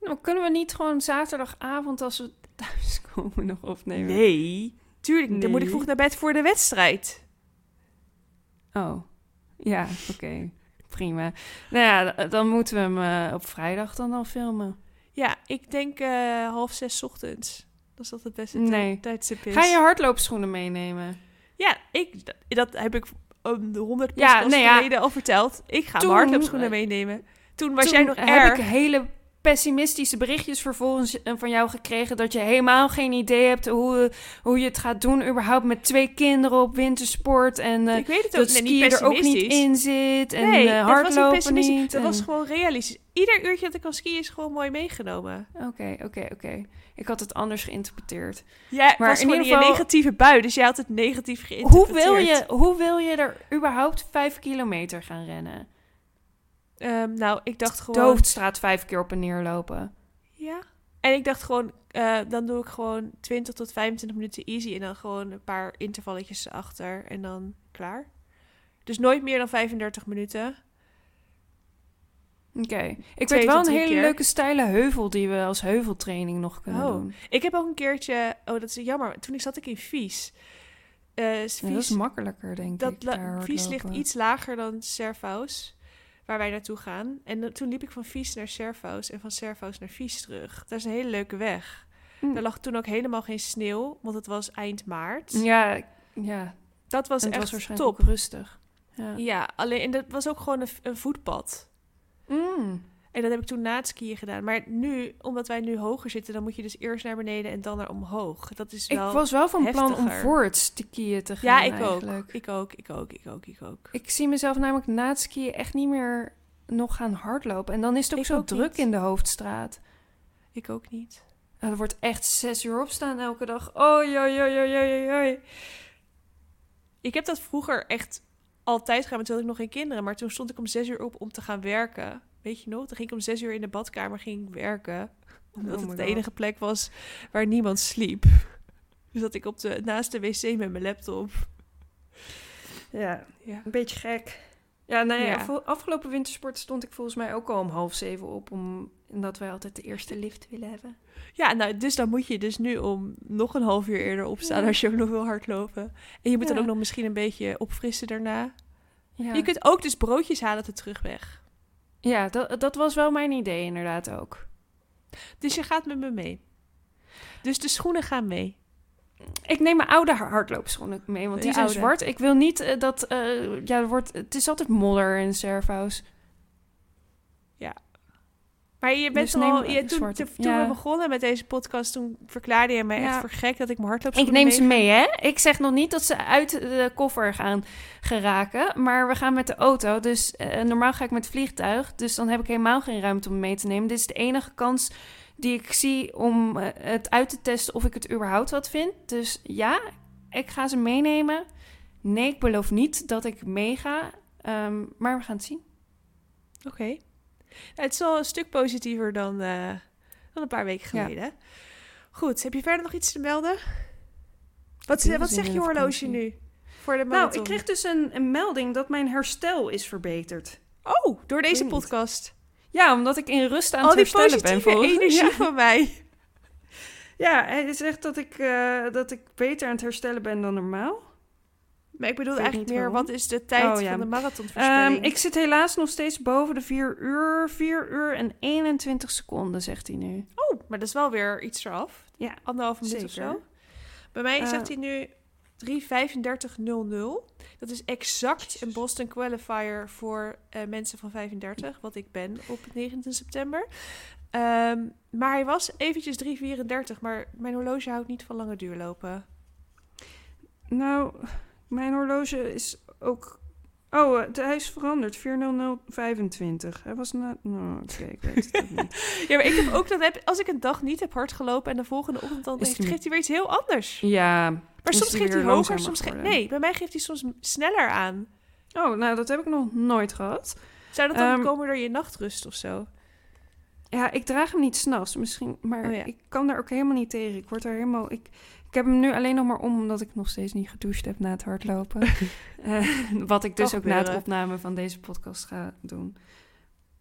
Nou, kunnen we niet gewoon zaterdagavond als we thuis komen nog opnemen? Nee. Tuurlijk niet. Dan moet ik Nee. vroeg naar bed voor de wedstrijd. Oh, ja, oké. Prima. Nou ja, dan moeten we hem eh, op vrijdag dan al filmen. Ja, ik denk eh, half zes ochtends. Dat is dat het beste Nee. tijdstip is. Ga je hardloopschoenen meenemen? Ja, ik, dat, dat heb ik um, de honderd Ja, nee, ja. geleden al verteld. Ik ga Toen, mijn hardloopschoenen meenemen. Toen was Toen jij nog heb erg. ik hele pessimistische berichtjes vervolgens eh, van jou gekregen... dat je helemaal geen idee hebt hoe, hoe je het gaat doen... überhaupt met twee kinderen op wintersport... en eh, ik weet het ook dat nee, niet er ook niet in zit... en nee, eh, dat was niet hardlopen pessimistisch. niet. Dat en- was gewoon realistisch. Ieder uurtje dat ik kan skiën is gewoon mooi meegenomen. Oké, oké, oké. Ik had het anders geïnterpreteerd. Jij Maar was in gewoon ieder je geval- negatieve bui, dus jij had het negatief Hoe geïnterpreteerd. wil, je, hoe wil je er überhaupt vijf kilometer gaan rennen? Ehm, nou, ik dacht De gewoon... hoofdstraat vijf keer op en neer lopen. Ja. En ik dacht gewoon, eh, dan doe ik gewoon 20 tot 25 minuten easy en dan gewoon een paar intervalletjes erachter en dan klaar. Dus nooit meer dan 35 minuten. Oké. Ik weet wel een hele keer. leuke steile heuvel die we als heuveltraining nog kunnen Oh. doen. Ik heb ook een keertje, oh dat is jammer, toen ik zat ik in Vies. Eh Vies, Ja, dat is makkelijker, denk dat ik. Vies ligt iets lager dan Servaus, waar wij naartoe gaan. En toen liep ik van Vies naar Servaus en van Servaus naar Vies terug. Dat is een hele leuke weg. Hm. Er lag toen ook helemaal geen sneeuw, want het was eind maart. Ja, ja. Dat was en echt was top. rustig. Ja. Ja, alleen en dat was ook gewoon een, een voetpad. Mm. En dat heb ik toen na het skiën gedaan. Maar nu, omdat wij nu hoger zitten, dan moet je dus eerst naar beneden en dan naar omhoog. Dat is Ik wel. was wel van plan om voor het skiën te gaan ja, ik eigenlijk. ook. Ik ook, ik ook, ik ook, ik ook. Ik zie mezelf namelijk na het skiën echt niet meer nog gaan hardlopen. En dan is het ook Ik zo ook druk niet. in de hoofdstraat. Ik ook niet. Nou, er wordt echt zes uur opstaan elke dag. Oei, oei, oei, oei, oei, oei. Ik heb dat vroeger echt altijd gedaan, toen had ik nog geen kinderen. Maar toen stond ik om zes uur op om te gaan werken. Weet je nog? Dan ging ik om zes uur in de badkamer ging ik werken. Omdat Oh het my de enige plek was waar niemand sliep. Dus dat ik op de, naast de wc met mijn laptop. Ja, Ja. een beetje gek. Ja, nou ja, Ja. afge- afgelopen wintersport stond ik volgens mij ook al om half zeven op. Om, omdat wij altijd de eerste lift willen hebben. Ja, nou, dus dan moet je dus nu om nog een half uur eerder opstaan Ja. als je ook nog wil hardlopen. En je moet dan ook nog misschien een beetje opfrissen daarna. Ja, Je kunt ook dus broodjes halen de terugweg. Ja dat, dat was wel mijn idee inderdaad ook. Dus je gaat met me mee. Dus de schoenen gaan mee. Ik neem mijn oude hardloopschoenen mee, want die zijn oude. zwart. Ik wil niet eh, dat... eh, ja, wordt, het is altijd modder in Servaus. Maar je bent Dus al, neem, je, eh, toen, toen toen Ja. we begonnen met deze podcast, toen verklaarde je mij Ja. echt voor gek dat ik mijn Ik hardloopschoenen neem ze mee, hè? Ik zeg nog niet dat ze uit de koffer gaan geraken. Maar we gaan met de auto. Dus eh, normaal ga ik met het vliegtuig. Dus dan heb ik helemaal geen ruimte om mee te nemen. Dit is de enige kans die ik zie om eh, het uit te testen of ik het überhaupt wat vind. Dus ja, ik ga ze meenemen. Nee, ik beloof niet dat ik meega. Ehm, maar we gaan het zien. Oké. Het is wel een stuk positiever dan, eh, dan een paar weken Ja. geleden. Goed, heb je verder nog iets te melden? Wat, wat zin zegt je horloge nu? Voor de Nou, ik kreeg dus een, een melding dat mijn herstel is verbeterd. Oh, door deze podcast. Ja, omdat ik in rust aan Al het die herstellen ben. positieve volgens- energie Ja. van mij. Ja, hij zegt dat ik, eh, dat ik beter aan het herstellen ben dan normaal. Maar ik bedoel Ik eigenlijk meer, waarom. wat is de tijd Oh, ja. van de marathonvoorspelling? Ehm, ik zit helaas nog steeds boven de 4 uur. 4 uur en 21 seconden, zegt hij nu. Oh, maar dat is wel weer iets eraf. Ja, Anderhalve minuut of zo. Bij mij Eh. zegt hij nu 3.35.00. Dat is exact een Boston Qualifier voor eh, mensen van 35, wat ik ben op 19 september. Ehm, maar hij was eventjes 3.34, maar mijn horloge houdt niet van lange duurlopen. Nou, mijn horloge is ook Oh, eh, hij is veranderd. 40025. Hij was na... Nou, oké, ik weet het niet. Ja, maar ik heb ook dat heb, als ik een dag niet heb hard gelopen en de volgende ochtend dan heeft, geeft hij weer iets heel anders. Ja. Maar soms geeft hij hoger, soms ge- geworden? Nee, bij mij geeft hij soms sneller aan. Oh, nou, dat heb ik nog nooit gehad. Zou dat dan Ehm, komen door je nachtrust of zo? Ja, ik draag hem niet s'nachts misschien, maar Oh ja. ik kan daar ook helemaal niet tegen. Ik word er helemaal... Ik, ik heb hem nu alleen nog maar om omdat ik nog steeds niet gedoucht heb na het hardlopen. Eh, wat ik dus ook na het opname van deze podcast ga doen.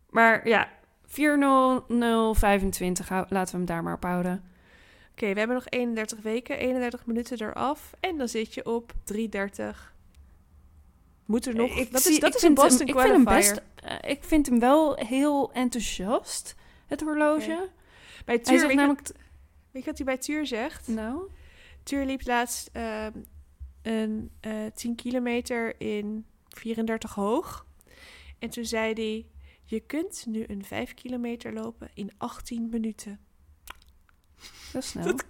Maar ja, 40025, hou- laten we hem daar maar op houden. Oké, we hebben nog 31 weken, 31 minuten eraf. En dan zit je op 330. Moet er nog... Ik dat zie- is, dat ik is een hem- Boston ik vind hem best, eh, Ik vind hem wel heel enthousiast, het horloge. Bij Hij Tuur, zegt namelijk... weet je wat hij bij Tuur zegt? Nou? Tuur liep laatst ehm, een eh 10 kilometer in 34 hoog. En toen zei hij... Je kunt nu een 5 kilometer lopen in 18 minuten. Dat is snel. Dat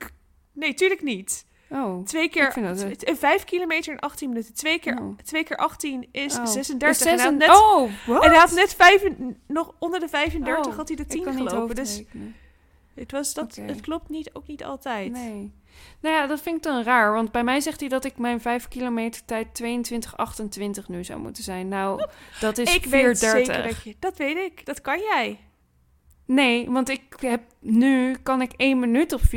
nee, tuurlijk niet. Oh, Twee keer... Een 5 kilometer in 18 minuten. Twee keer, Oh. twee keer 18 is oh. 36. Is En hij had net, Oh, en hij had net vijf, nog onder de 35 Oh, had hij de Ik 10 kan niet gelopen. Dus het, was dat, het klopt niet, ook niet altijd. Nee. Nou ja, dat vind ik dan raar. Want bij mij zegt hij dat ik mijn 5 kilometer tijd 22,28 nu zou moeten zijn. Nou, dat is ik weet 4,30. zeker dat je... Dat weet ik. Dat kan jij. Nee, want ik heb nu kan ik 1 minuut op 4,30.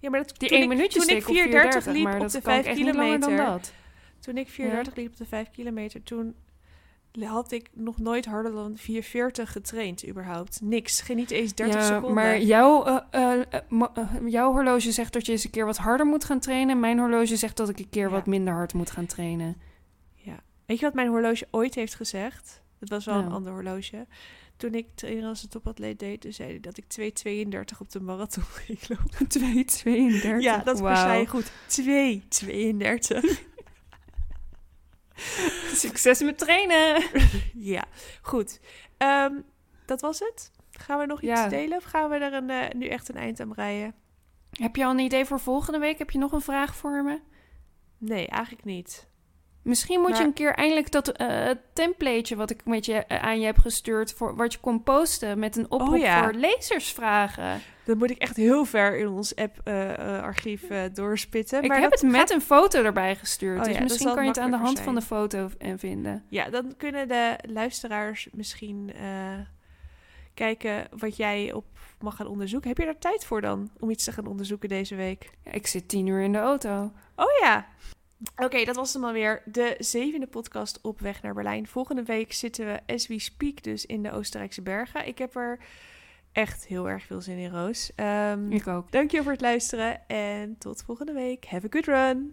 Ja, maar dat, Die toen 1 ik, minuutjes toen ik steek op 430 4,30, liep op de kan ik 5 echt niet langer kilometer. Toen ik 430 liep op de 5 kilometer, toen had ik nog nooit harder dan 440 getraind überhaupt. Niks. Geen niet eens 30 ja, seconden. maar jouw, eh, eh, eh, jouw horloge zegt dat je eens een keer wat harder moet gaan trainen. Mijn horloge zegt dat ik een keer Ja. wat minder hard moet gaan trainen. Weet je wat mijn horloge ooit heeft gezegd? Dat was wel een Nou. ander horloge. Toen ik trainer als een topatleet deed, toen zei hij dat ik 2,32 op de marathon ging lopen. 2,32. Ja, dat zei je goed. 2,32. Succes met trainen! ja, goed. Ehm, dat was het. Gaan we nog iets Ja. delen of gaan we er een, eh, nu echt een eind aan breien? Heb je al een idee voor volgende week? Heb je nog een vraag voor me? Nee, eigenlijk niet. Misschien moet Maar- je een keer eindelijk dat eh, templateje wat ik met je, eh, aan je heb gestuurd... Voor, wat je kon posten met een oproep Oh ja. voor lezersvragen. Dan moet ik echt heel ver in ons app-archief eh, doorspitten. ik maar heb het met een foto erbij gestuurd. Oh dus ja, misschien kan je het aan de hand van de foto eh, vinden. Ja, dan kunnen de luisteraars misschien eh, kijken wat jij op mag gaan onderzoeken. Heb je daar tijd voor dan, om iets te gaan onderzoeken deze week? Ja, ik zit tien uur in de auto. Oh ja. Oké, dat was hem alweer. De zevende podcast op weg naar Berlijn. Volgende week zitten we, as we speak, dus in de Oostenrijkse bergen. Ik heb er echt heel erg veel zin in, Roos. Ehm Ik ook. Dankjewel voor het luisteren en tot volgende week. Have a good run!